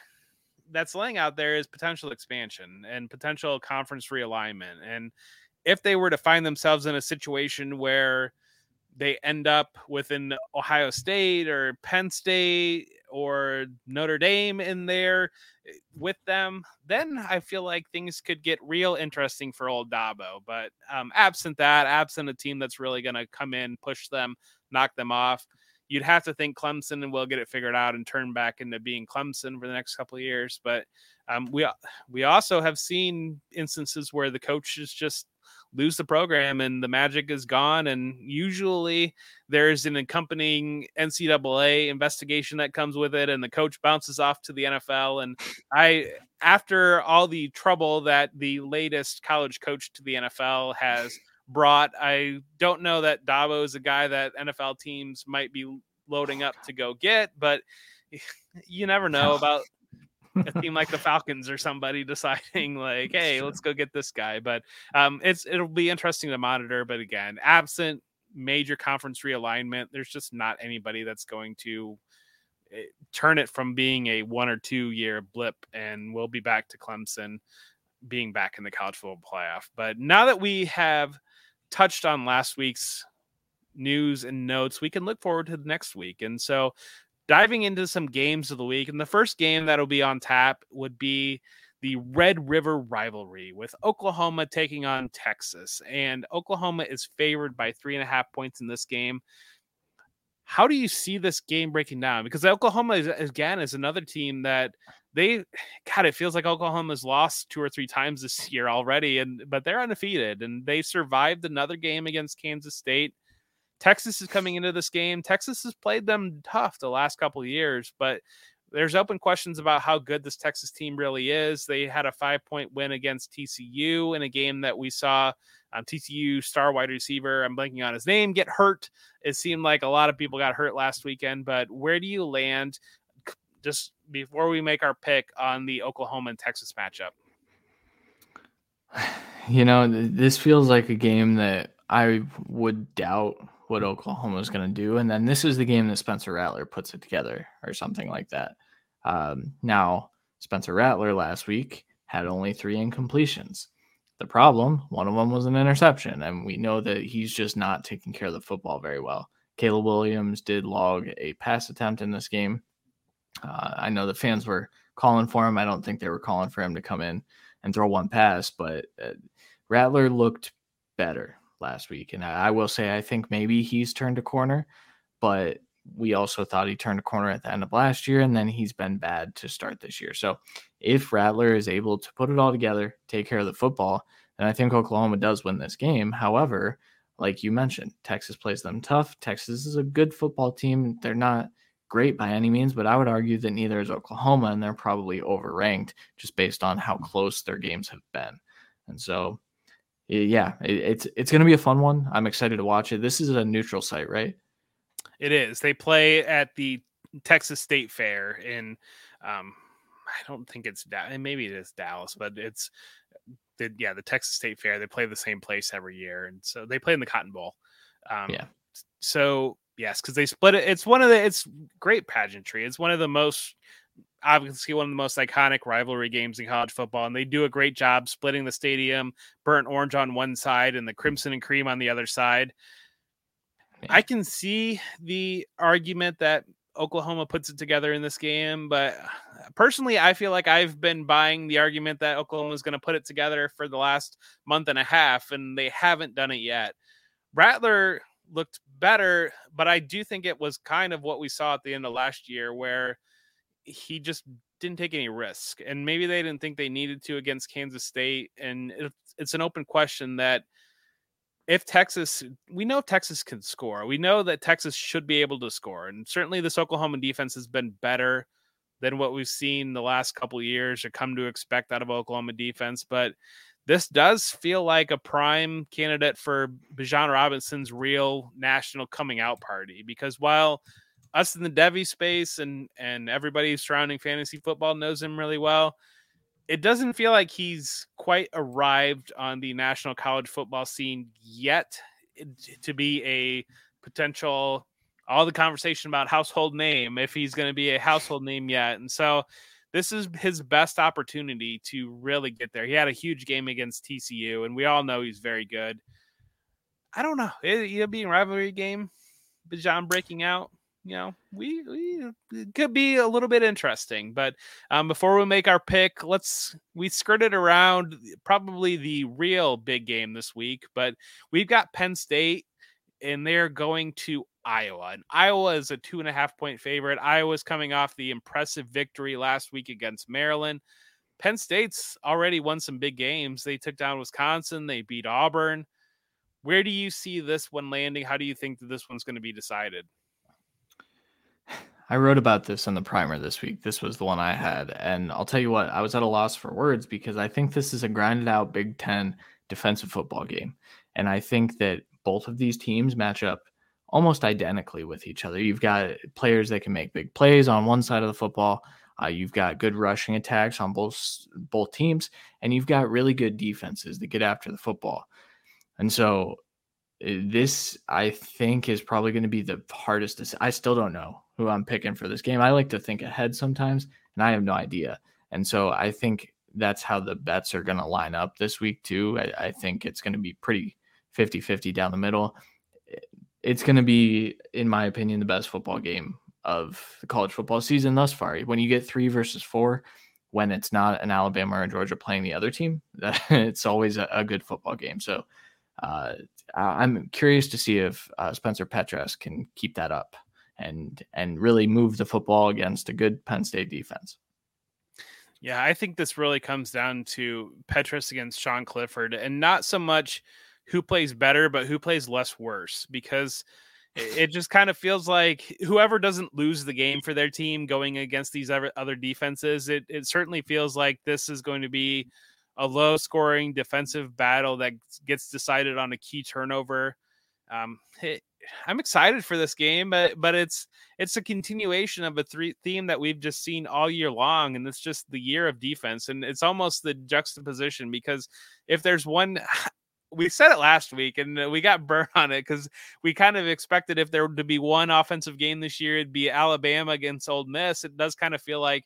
that's laying out there is potential expansion and potential conference realignment. And if they were to find themselves in a situation where they end up within Ohio State or Penn State or Notre Dame in there eh, with them, then I feel like things could get real interesting for old Dabo. But um, absent that, absent a team that's really going to come in, push them, knock them off, you'd have to think Clemson and will get it figured out and turn back into being Clemson for the next couple of years. But um, we we also have seen instances where the coaches just lose the program and the magic is gone. And usually there's an accompanying NCAA investigation that comes with it, and the coach bounces off to the NFL. And I, after all the trouble that the latest college coach to the NFL has brought. I don't know that Dabo is a guy that NFL teams might be loading up to go get, but [LAUGHS] you never know [LAUGHS] about a team like the Falcons or somebody [LAUGHS] deciding like, hey, let's go get this guy. But um, it's it'll be interesting to monitor. But again, absent major conference realignment, there's just not anybody that's going to eh, turn it from being a one or two year blip, and we'll be back to Clemson being back in the college football playoff. But now that we have touched on last week's news and notes, we can look forward to the next week. And so, diving into some games of the week, and the first game that'll be on tap would be the Red River rivalry with Oklahoma taking on Texas. And Oklahoma is favored by three and a half points in this game. How do you see this game breaking down? Because Oklahoma is, again is another team that they God, it feels like Oklahoma's lost two or three times this [LAUGHS] year already, and but they're undefeated and they survived another game against Kansas State. Texas is coming into this game. Texas has played them tough the last couple of years, but there's open questions about how good this Texas team really is. They had a five point win against TCU in a game that we saw um, TCU star wide receiver, I'm blanking on his name, get hurt. It seemed like a lot of people got hurt last weekend, but where do you land? just before we make our pick on the Oklahoma and Texas matchup? [SIGHS] You know, this feels like a game that I would doubt what Oklahoma is going to do. And then this is the game that Spencer Rattler puts it together or something like that. Um, now, Spencer Rattler last week had only three incompletions. The problem, one of them was an interception. And we know that he's just not taking care of the football very well. Caleb Williams did log a pass attempt in this game. Uh, I know the fans were calling for him. I don't think they were calling for him to come in and throw one pass, but uh, Rattler looked better last week. And I, I will say, I think maybe he's turned a corner, but we also thought he turned a corner at the end of last year, and then he's been bad to start this year. So if Rattler is able to put it all together, take care of the football, then I think Oklahoma does win this game. However, like you mentioned, Texas plays them tough. Texas is a good football team. They're not great by any means, but I would argue that neither is Oklahoma, and they're probably overranked just based on how close their games have been. And so, yeah, it, it's it's going to be a fun one. I'm excited to watch it. This is a neutral site, right? It is. They play at the Texas State Fair in. Um, I don't think it's maybe it is Dallas, but it's the yeah the Texas State Fair. They play the same place every year, and so they play in the Cotton Bowl. Um, yeah. So Yes, because they split it. It's one of the. It's great pageantry. It's one of the most obviously one of the most iconic rivalry games in college football, and they do a great job splitting the stadium, burnt orange on one side and the crimson and cream on the other side. I can see the argument that Oklahoma puts it together in this game, but uh, personally, I feel like I've been buying the argument that Oklahoma is going to put it together for the last month and a half, and they haven't done it yet. Rattler looked better, but I do think it was kind of what we saw at the end of last year where he just didn't take any risk. And maybe they didn't think they needed to against Kansas State. And it's an open question that if Texas, we know Texas can score. We know that Texas should be able to score. And certainly this Oklahoma defense has been better than what we've seen the last couple years or come to expect out of Oklahoma defense. But this does feel like a prime candidate for Bijan Robinson's real national coming out party because while us in the Devy space and and everybody surrounding fantasy football knows him really well, it doesn't feel like he's quite arrived on the national college football scene yet eh, to be a potential all the conversation about household name if he's going to be a household name yet. And so this is his best opportunity to really get there. He had a huge game against TCU, and we all know he's very good. I don't know. It, will be a rivalry game. Bijan breaking out. You know, we, we could be a little bit interesting. But um, before we make our pick, let's we skirted around probably the real big game this week. But we've got Penn State, and they're going to Iowa. And Iowa is a two and a half point favorite. Iowa's coming off the impressive victory last week against Maryland. Penn State's already won some big games. They took down Wisconsin, they beat Auburn. Where do you see this one landing? How do you think that this one's going to be decided? I wrote about this in the primer this week. This was the one I had. And I'll tell you what, I was at a loss for words because I think this is a grinded out Big Ten defensive football game. And I think that both of these teams match up almost identically with each other. You've got players that can make big plays on one side of the football. Uh, you've got good rushing attacks on both both teams, and you've got really good defenses that get after the football. And so, eh, this I think is probably going to be the hardest. To, I still don't know who I'm picking for this game. I like to think ahead sometimes, and I have no idea. And so, I think that's how the bets are going to line up this week too. I, I think it's going to be pretty 50-50 down the middle it's going to be, in my opinion, the best football game of the college football season thus far. When you get three versus four, when it's not an Alabama or Georgia playing the other team, [LAUGHS] it's always a, a good football game. So uh, I'm curious to see if uh, Spencer Petras can keep that up and and really move the football against a good Penn State defense. Yeah, I think this really comes down to Petras against Sean Clifford, and not so much who plays better, but who plays less worse because it just kind of feels like whoever doesn't lose the game for their team going against these other, defenses, it, it certainly feels like this is going to be a low scoring defensive battle that gets decided on a key turnover. Um, it, I'm excited for this game, but but it's it's a continuation of a three theme that we've just seen all year long, and it's just the year of defense, and it's almost the juxtaposition because if there's one we said it last week and uh, we got burnt on it because we kind of expected if there were to be one offensive game this year, it'd be Alabama against Ole Miss. It does kind of feel like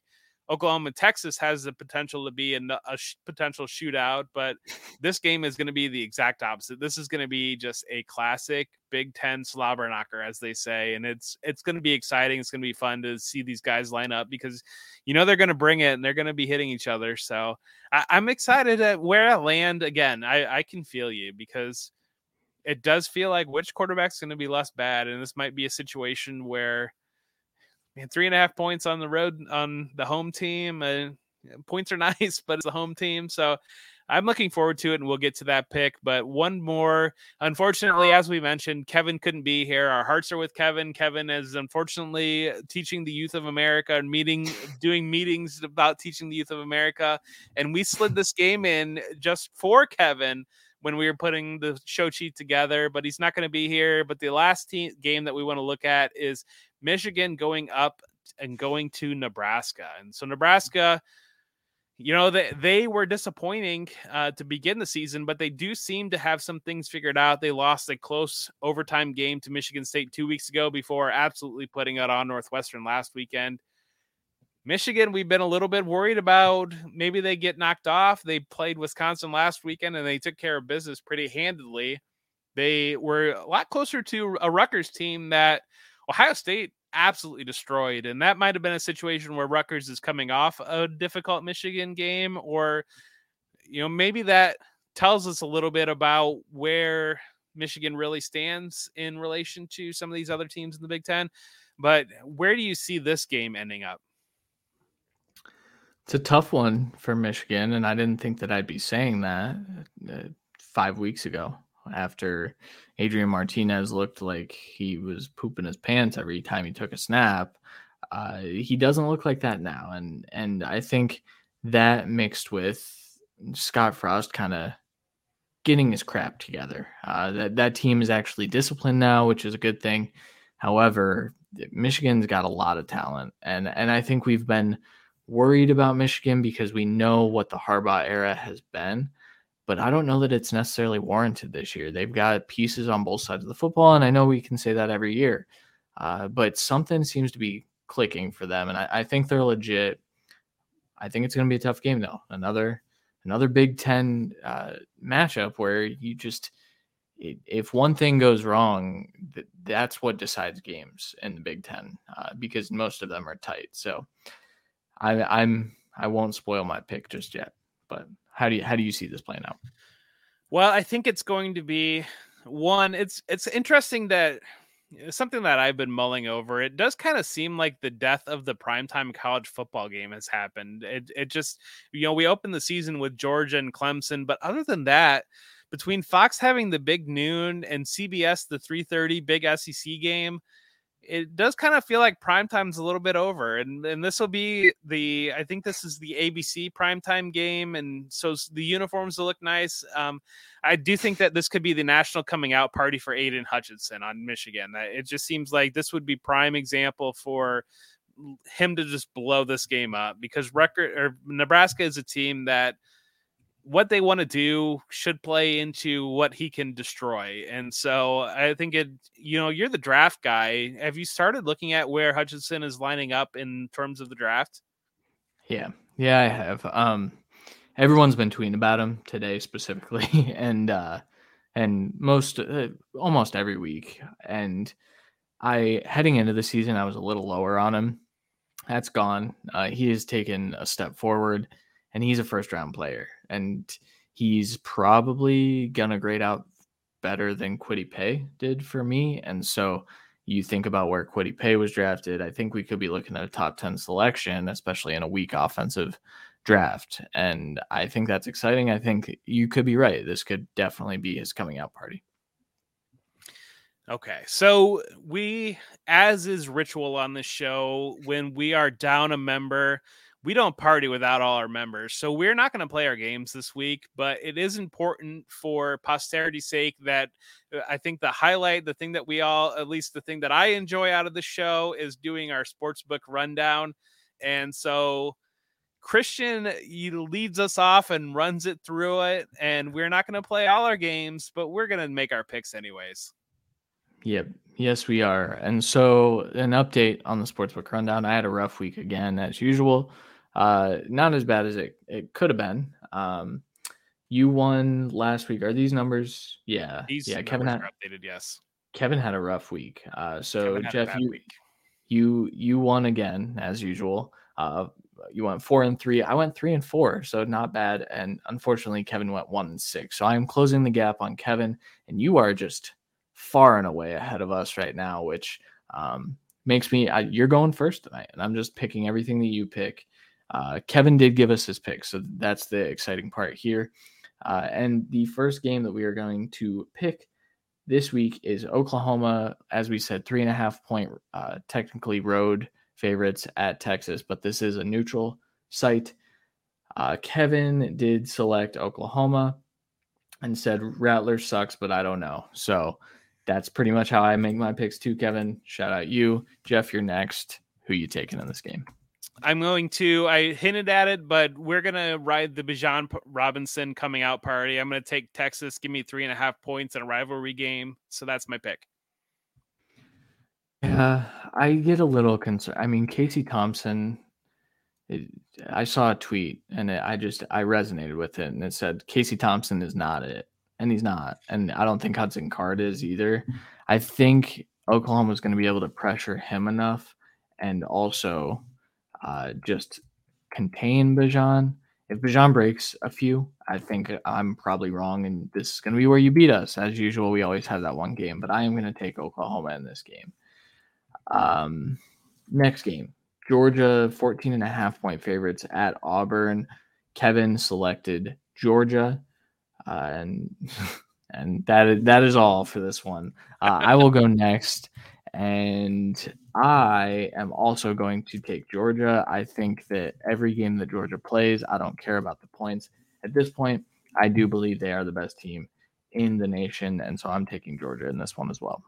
Oklahoma Texas has the potential to be a, a sh- potential shootout, but [LAUGHS] this game is going to be the exact opposite. This is going to be just a classic Big Ten slobber knocker, as they say, and it's it's going to be exciting. It's going to be fun to see these guys line up because you know they're going to bring it and they're going to be hitting each other. So I, am excited at where I land again. I, I can feel you because it does feel like which quarterback's going to be less bad, and this might be a situation where, man, three and a half points on the road on the home team, uh, and points are [LAUGHS] nice, but it's the home team, so I'm looking forward to it, and we'll get to that pick. But one more, unfortunately, as we mentioned, Kevin couldn't be here. Our hearts are with Kevin. Kevin is unfortunately teaching the youth of America and meeting, doing meetings about teaching the youth of America, and we slid this game in just for Kevin when we were putting the show sheet together. But he's not going to be here. But the last team, game that we want to look at is Michigan going up and going to Nebraska, and so Nebraska you know they, they were disappointing uh, to begin the season but they do seem to have some things figured out. They lost a close overtime game to michigan state two weeks ago before absolutely putting it on northwestern last weekend. Michigan we've been a little bit worried about. Maybe they get knocked off. They played wisconsin last weekend and they took care of business pretty handedly they were a lot closer to a Rutgers team that ohio state absolutely destroyed. And that might have been a situation where Rutgers is coming off a difficult Michigan game, or, you know, maybe that tells us a little bit about where Michigan really stands in relation to some of these other teams in the Big Ten. But where do you see this game ending up? It's a tough one for Michigan, and I didn't think that I'd be saying that uh, five weeks ago after Adrian Martinez looked like he was pooping his pants every time he took a snap. Uh, he doesn't look like that now, and and I think that mixed with Scott Frost kind of getting his crap together. Uh, that that team is actually disciplined now, which is a good thing. However, Michigan's got a lot of talent, and and I think we've been worried about Michigan because we know what the Harbaugh era has been but I don't know that it's necessarily warranted this year. They've got pieces on both sides of the football, and I know we can say that every year, uh, but something seems to be clicking for them, and I, I think they're legit. I think it's going to be a tough game, though. Another another Big Ten uh, matchup where you just if one thing goes wrong, that's what decides games in the Big Ten uh, because most of them are tight. So I, I'm I won't spoil my pick just yet, but how do you how do you see this playing out? Well, I think it's going to be one. It's it's interesting that uh, something that I've been mulling over. It does kind of seem like the death of the primetime college football game has happened. It it just you know we opened the season with Georgia and Clemson, but other than that, between Fox having the big noon and CBS the 3:30 big SEC game, it does kind of feel like prime time's a little bit over and and this will be the i think this is the abc primetime game and so the uniforms will look nice. Um, i do think that this could be the national coming out party for Aidan Hutchinson on michigan. It just seems like this would be prime example for him to just blow this game up because record or nebraska is a team that what they want to do should play into what he can destroy. And so I think it, you know, you're the draft guy. Have you started looking at where Hutchinson is lining up in terms of the draft? Yeah. Yeah, I have. Um everyone's been tweeting about him today specifically [LAUGHS] and uh and most uh, almost every week and I heading into the season I was a little lower on him. That's gone. Uh, he has taken a step forward and he's a first round player and he's probably gonna grade out better than Kwity Paye did for me. And so you think about where Kwity Paye was drafted, I think we could be looking at a top 10 selection, especially in a weak offensive draft. And I think that's exciting. I think you could be right. This could definitely be his coming out party. Okay. So we, as is ritual on this show, when we are down a member, we don't party without all our members. So we're not going to play our games this week, but it is important for posterity's sake that uh, I think the highlight, the thing that we all, at least the thing that I enjoy out of the show is doing our sportsbook rundown. And so Christian he leads us off and runs it through it. And we're not going to play all our games, but we're going to make our picks anyways. Yep. Yes, we are. And so, an update on the sportsbook rundown. I had a rough week again, as usual. Uh, not as bad as it, it could have been. Um, you won last week. Are these numbers? Yeah, these yeah. Kevin had updated. Yes, Kevin had a rough week. Uh, so Jeff, you week. you you won again as usual. Uh, you went four and three. I went three and four, so not bad. And unfortunately, Kevin went one and six. So I'm closing the gap on Kevin, and you are just far and away ahead of us right now, which um, makes me. I, you're going first tonight, and I'm just picking everything that you pick. Uh, Kevin did give us his pick, so that's the exciting part here. Uh, and the first game that we are going to pick this week is Oklahoma, as we said, three and a half point, uh, technically road favorites at Texas, but this is a neutral site. Uh, Kevin did select Oklahoma and said Rattler sucks, but I don't know. So that's pretty much how I make my picks too, Kevin. Shout out you. Jeff, you're next. Who you taking in this game? I'm going to. I hinted at it, but we're gonna ride the Bijan Robinson coming out party. I'm gonna take Texas. Give me three and a half points in a rivalry game. So that's my pick. Yeah, I get a little concerned. I mean, Casey Thompson. It, I saw a tweet and it, I just I resonated with it, and it said Casey Thompson is not it, and he's not, and I don't think Hudson Card is either. I think Oklahoma is going to be able to pressure him enough, and also uh, just contain Bijan. If Bijan breaks a few, I think I'm probably wrong, and this is going to be where you beat us. As usual, we always have that one game, but I am going to take Oklahoma in this game. Um, next game, Georgia 14 and a half point favorites at Auburn. Kevin selected Georgia, uh, and [LAUGHS] and that is, that is all for this one. Uh, I will go next. And I am also going to take Georgia. I think that every game that Georgia plays, I don't care about the points. At this point, I do believe they are the best team in the nation. And so I'm taking Georgia in this one as well.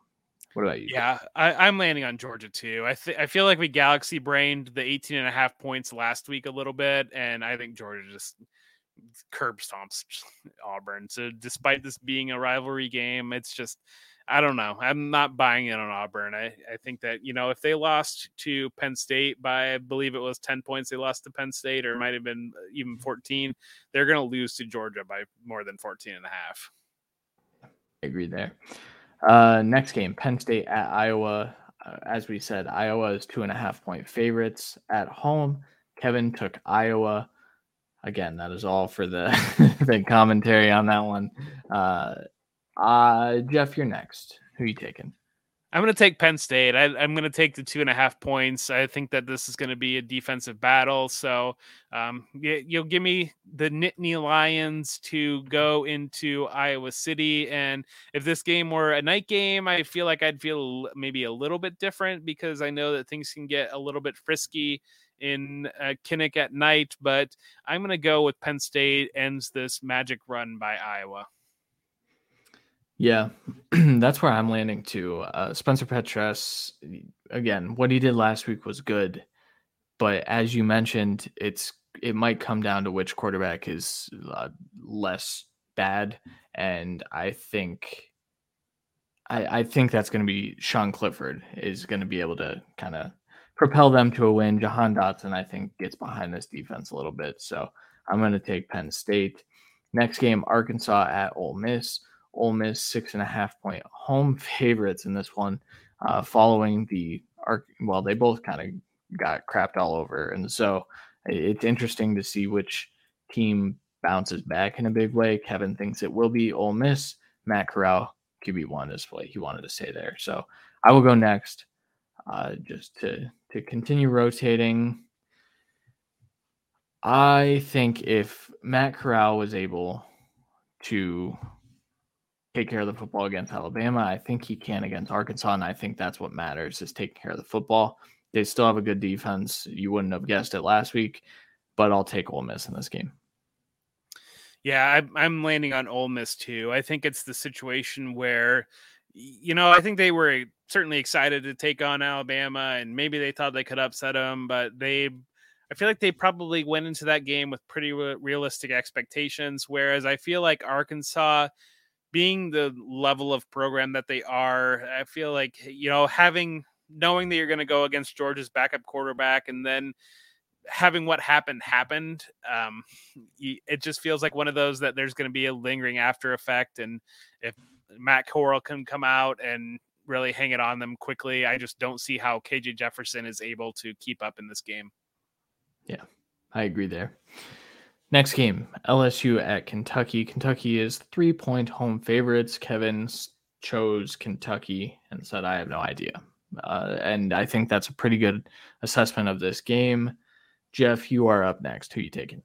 What about you? Yeah, I, am landing on Georgia too. I th- I feel like we galaxy brained the 18 and a half points last week a little bit, and I think Georgia just curb stomps Auburn. So despite this being a rivalry game, it's just I don't know. I'm not buying it on Auburn. I, I think that, you know, if they lost to Penn State by, I believe it was 10 points, they lost to Penn State, or it might have been uh, even 14, they're going to lose to Georgia by more than 14 and a half. I agree there. Uh, next game, Penn State at Iowa. Uh, as we said, Iowa is two and a half point favorites at home. Kevin took Iowa. Again, that is all for the, [LAUGHS] the commentary on that one. Uh, uh, Jeff, you're next. Who you taking? I'm going to take Penn State. I, am going to take the two and a half points. I think that this is going to be a defensive battle. So um, you, you'll give me the Nittany Lions to go into Iowa City. And if this game were a night game, I feel like I'd feel maybe a little bit different because I know that things can get a little bit frisky in uh, Kinnick at night. But I'm going to go with Penn State ends this magic run by Iowa. Yeah, [CLEARS THROAT] that's where I'm landing too. Uh, Spencer Petras, again, what he did last week was good, but as you mentioned, it's it might come down to which quarterback is uh, less bad, and I think. I, I think that's going to be Sean Clifford is going to be able to kind of propel them to a win. Jahan Dotson, I think, gets behind this defense a little bit. So I'm going to take Penn State. Next game, Arkansas at Ole Miss. Ole Miss six and a half point home [LAUGHS] favorites in this one, uh, following the arc. Well, they both kind of got crapped all over, and so it's interesting to see which team bounces back in a big way. Kevin thinks it will be Ole Miss. Matt Corral QB one is what he wanted to say there. So I will go next, uh, just to to continue rotating. I think if Matt Corral was able to take care of the football against Alabama. I think he can against Arkansas, and I think that's what matters is taking care of the football. They still have a good defense. You wouldn't have guessed it last week, but I'll take Ole Miss in this game. Yeah, I'm landing on Ole Miss too. I think it's the situation where, you know, I think they were certainly excited to take on Alabama, and maybe they thought they could upset them, but they I feel like they probably went into that game with pretty realistic expectations. Whereas I feel like Arkansas, being the level of program that they are, I feel like you know having knowing that you're going to go against Georgia's backup quarterback and then having what happened happened um it just feels like one of those that there's going to be a lingering after effect and if Matt Corral can come out and really hang it on them quickly I just don't see how KJ Jefferson is able to keep up in this game yeah I agree there. Next game, LSU at Kentucky. Kentucky is three point home favorites. Kevin chose Kentucky and said, I have no idea. Uh, and I think that's a pretty good assessment of this game. Jeff, you are up next. Who you taking?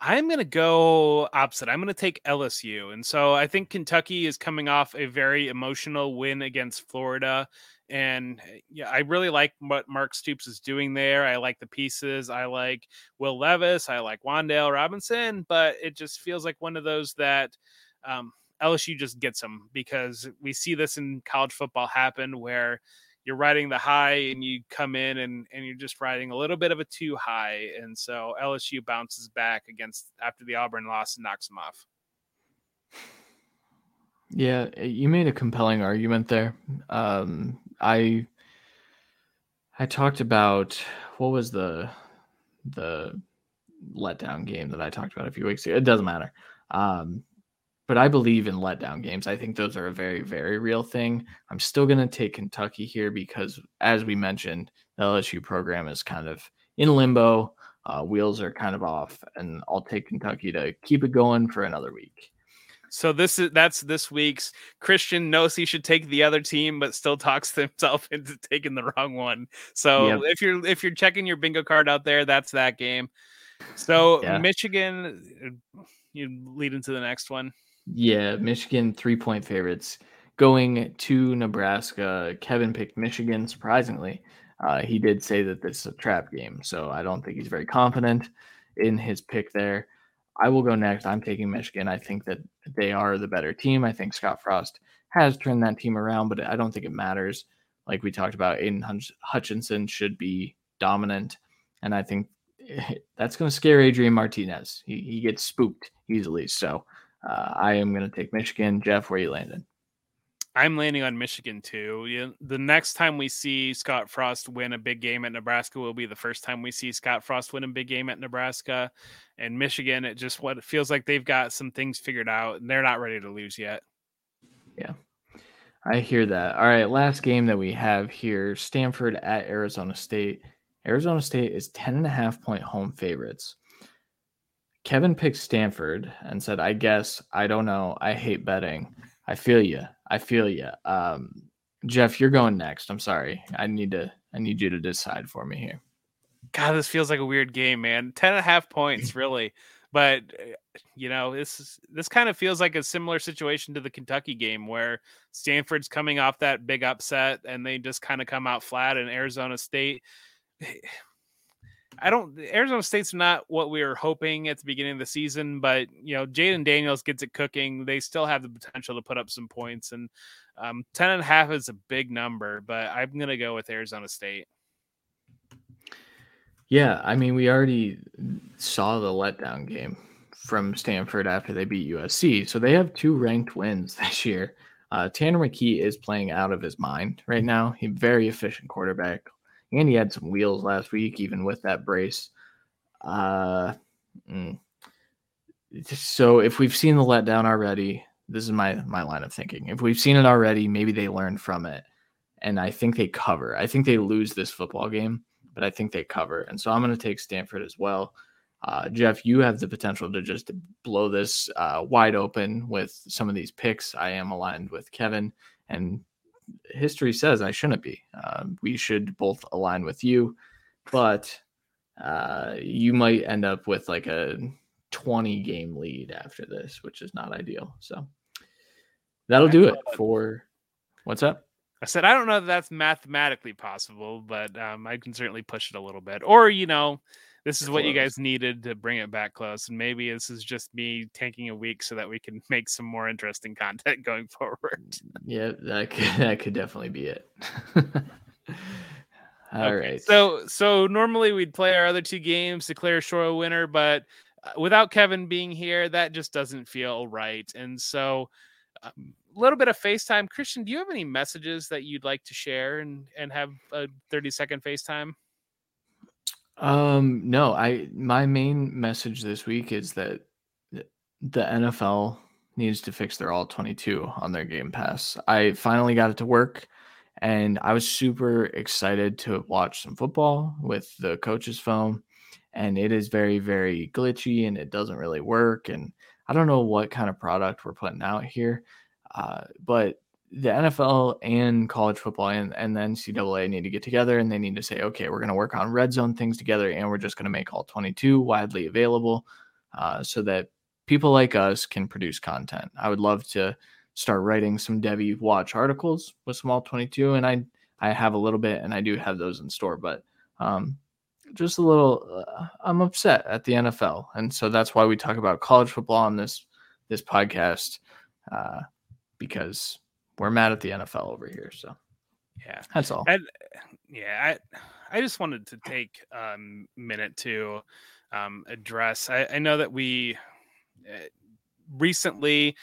I'm going to go opposite. I'm going to take LSU. And so I think Kentucky is coming off a very emotional win against Florida. And eh, yeah, I really like what Mark Stoops is doing there. I like the pieces. I like Will Levis. I like Wan'Dale Robinson. But it just feels like one of those that um, LSU just gets them because we see this in college football happen where you're riding the high and you come in and, and you're just riding a little bit of a too high. And so LSU bounces back against after the Auburn loss and knocks them off. Yeah, eh, you made a compelling argument there. Um, I I talked about what was the the letdown game that I talked about a few weeks ago. It doesn't matter. Um, but I believe in letdown games. I think those are a very, very real thing. I'm still going to take Kentucky here because, as we mentioned, the LSU program is kind of in limbo. Uh, wheels are kind of off, and I'll take Kentucky to keep it going for another week. So this is that's this week's Christian knows he should take the other team, but still talks [LAUGHS] himself into taking the wrong one. So yep. if you're if you're checking your bingo card out there, that's that game. So yeah. Michigan, you lead into the next one. Yeah, Michigan three point favorites going to Nebraska. Kevin picked Michigan, surprisingly. Uh, he did say that this is a trap game, so I don't think he's very confident in his pick there. I will go next. I'm taking Michigan. I think that they are the better team. I think Scott Frost has turned that team around, but I don't think it matters. Like we talked about, Aidan Hutchinson should be dominant, and I think [LAUGHS] that's going to scare Adrian Martinez. He, he gets spooked easily. So uh, I am going to take Michigan. Jeff, where you landing? I'm landing on Michigan too. You the next time we see Scott Frost win a big game at Nebraska will be the first time we see Scott Frost win a big game at Nebraska. And Michigan, it just what it feels like they've got some things figured out and they're not ready to lose yet. Yeah. I hear that. All right, last game that we have here Stanford at Arizona State. Arizona State is 10 and a half point home favorites. Kevin picked Stanford and said, I guess, I don't know. I hate betting. I feel you. I feel you. Um, Jeff, you're going next. I'm sorry. I need to, I need you to decide for me here. God, this feels like a weird game, man. 10 and a half points, [CLEARS THROAT] really. But eh, you know, this is, this kind of feels like a similar situation to the Kentucky game where Stanford's coming off that big upset and they just kind of come out flat and Arizona State eh, I don't. Arizona State's not what we were hoping at the beginning of the season, but you know, Jayden Daniels gets it cooking. They still have the potential to put up some points, and um, 10 and a half is a big number, but I'm gonna go with Arizona State. Yeah, I mean, we already saw the letdown game from Stanford after they beat USC, so they have two ranked wins [LAUGHS] this year. Uh, Tanner McKee is playing out of his mind right now. He's very efficient quarterback, and he had some wheels last week, even with that brace. Uh, mm. So if we've seen the letdown already, this is my my line of thinking. If we've seen it already, maybe they learned from it, and I think they cover. I think they lose this football game, but I think they cover. And so I'm going to take Stanford as well. Uh, Jeff, you have the potential to just blow this uh, wide open with some of these picks. I am aligned with Kevin, and history says I shouldn't be. Uh, we should both align with you, but uh, you might end up with like a 20 game lead after this, which is not ideal. So that'll do it for what's up. I said I don't know that that's mathematically possible, but um, I can certainly push it a little bit. Or you know, this is what you guys needed to bring it back close. And maybe this is just me taking a week so that we can [LAUGHS] make some more interesting content [LAUGHS] going forward. Yeah, that could, [LAUGHS] that could definitely be it. All okay, right. So so normally we'd play our other two games, declare a show a winner, but uh, without Kevin being here, that just doesn't feel right. And so a um, little bit of FaceTime. Christian, do you have any messages that you'd like to share and and have a 30 second FaceTime? Um, no, I my main message this week is that the NFL needs to fix their all 22 on their game pass. I finally got it to work and I was super excited to watch some football with the coach's phone and it is very very glitchy and it doesn't really work and i don't know what kind of product we're putting out here uh, but the nfl and college football and, and the ncaa need to get together and they need to say okay we're going to work on red zone things together and we're just going to make all 22 widely available uh, so that people like us can produce content. I would love to start writing some devy watch articles with some all 22 and i i have a little bit and i do have those in store but um, just a little uh, i'm upset at the nfl and so that's why we talk about college football on this this podcast uh, because we're mad at the nfl over here so yeah. that's all. And yeah i i just wanted to take a minute to um, address I, I know that we uh, recently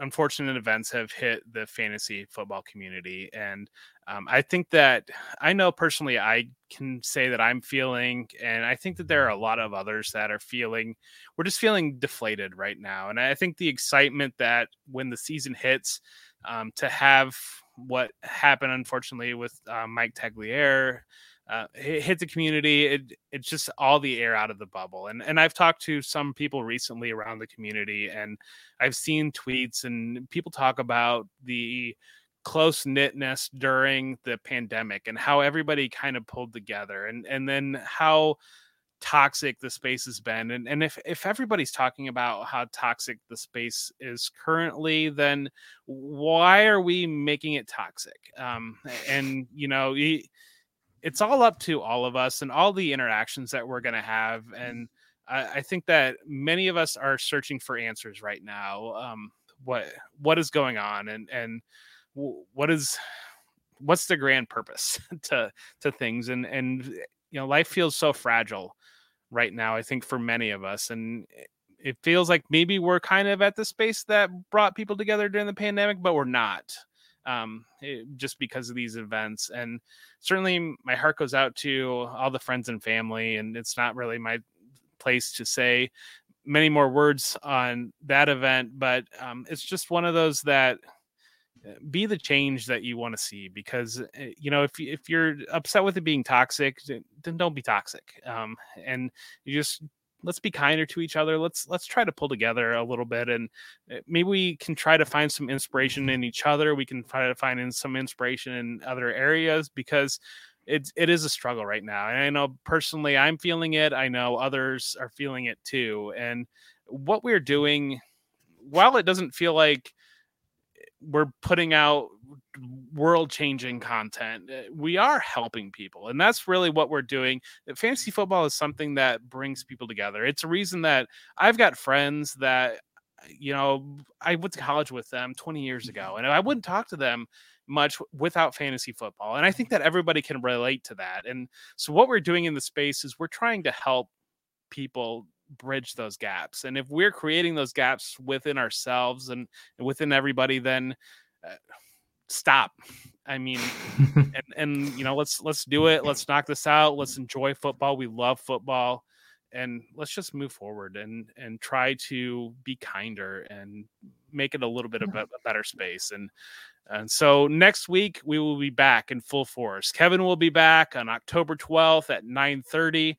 unfortunate events have hit the fantasy football community. And um, i think that i know personally i can say that i'm feeling and i think that there are a lot of others that are feeling we're just feeling deflated right now. And i think the excitement that when the season hits um, to have what happened unfortunately with uh, mike tagliere uh, hit the community. It, it's just all the air out of the bubble. And and I've talked to some people recently around the community, and I've seen tweets and people talk about the close knitness during the pandemic and how everybody kind of pulled together, and and then how toxic the space has been and, and if if everybody's talking about how toxic the space is currently then why are we making it toxic? Um and you know it's all up to all of us and all the interactions that we're going to have and I, I, think that many of us are searching for answers right now um, what what is going on and and what is what's the grand purpose [LAUGHS] to to things and and you know life feels so fragile right now i think for many of us and it feels like maybe we're kind of at the space that brought people together during the pandemic but we're not um, it, just because of these events. And certainly my heart goes out to all the friends and family. And it's not really my place to say many more words on that event, but um, it's just one of those that be the change that you want to see because eh, you know if if you're upset with it being toxic then don't be toxic um, and you just let's be kinder to each other let's let's try to pull together a little bit and eh, maybe we can try to find some inspiration in each other we can try to find in some inspiration in other areas because it, it is a struggle right now and i know personally i'm feeling it i know others are feeling it too and what we're doing while it doesn't feel like we're putting out world changing content. Eh, we are helping people. And that's really what we're doing. Fantasy football is something that brings people together. It's a reason that I've got friends that, you know, I went to college with them 20 years ago, and I wouldn't talk to them much without fantasy football. And I think that everybody can relate to that. And so, what we're doing in the space is we're trying to help people bridge those gaps. And if we're creating those gaps within ourselves and, within everybody, then uh, stop. I mean, [LAUGHS] and, and you know, let's let's do it. Let's knock this out. Let's enjoy football. We love football, and let's just move forward and and try to be kinder and make it a little bit of a, a better space. And and so next week we will be back in full force. Kevin will be back on October 12th at 9 30.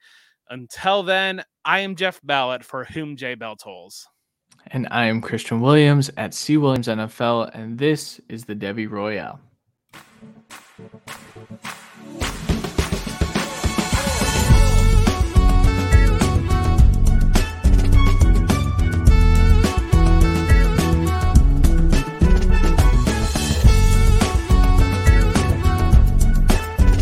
Until then, I am Jeff Ballett for Whom J Bell Tolls. And I am Christian Williams at C Williams NFL, and this is the Devy Royale.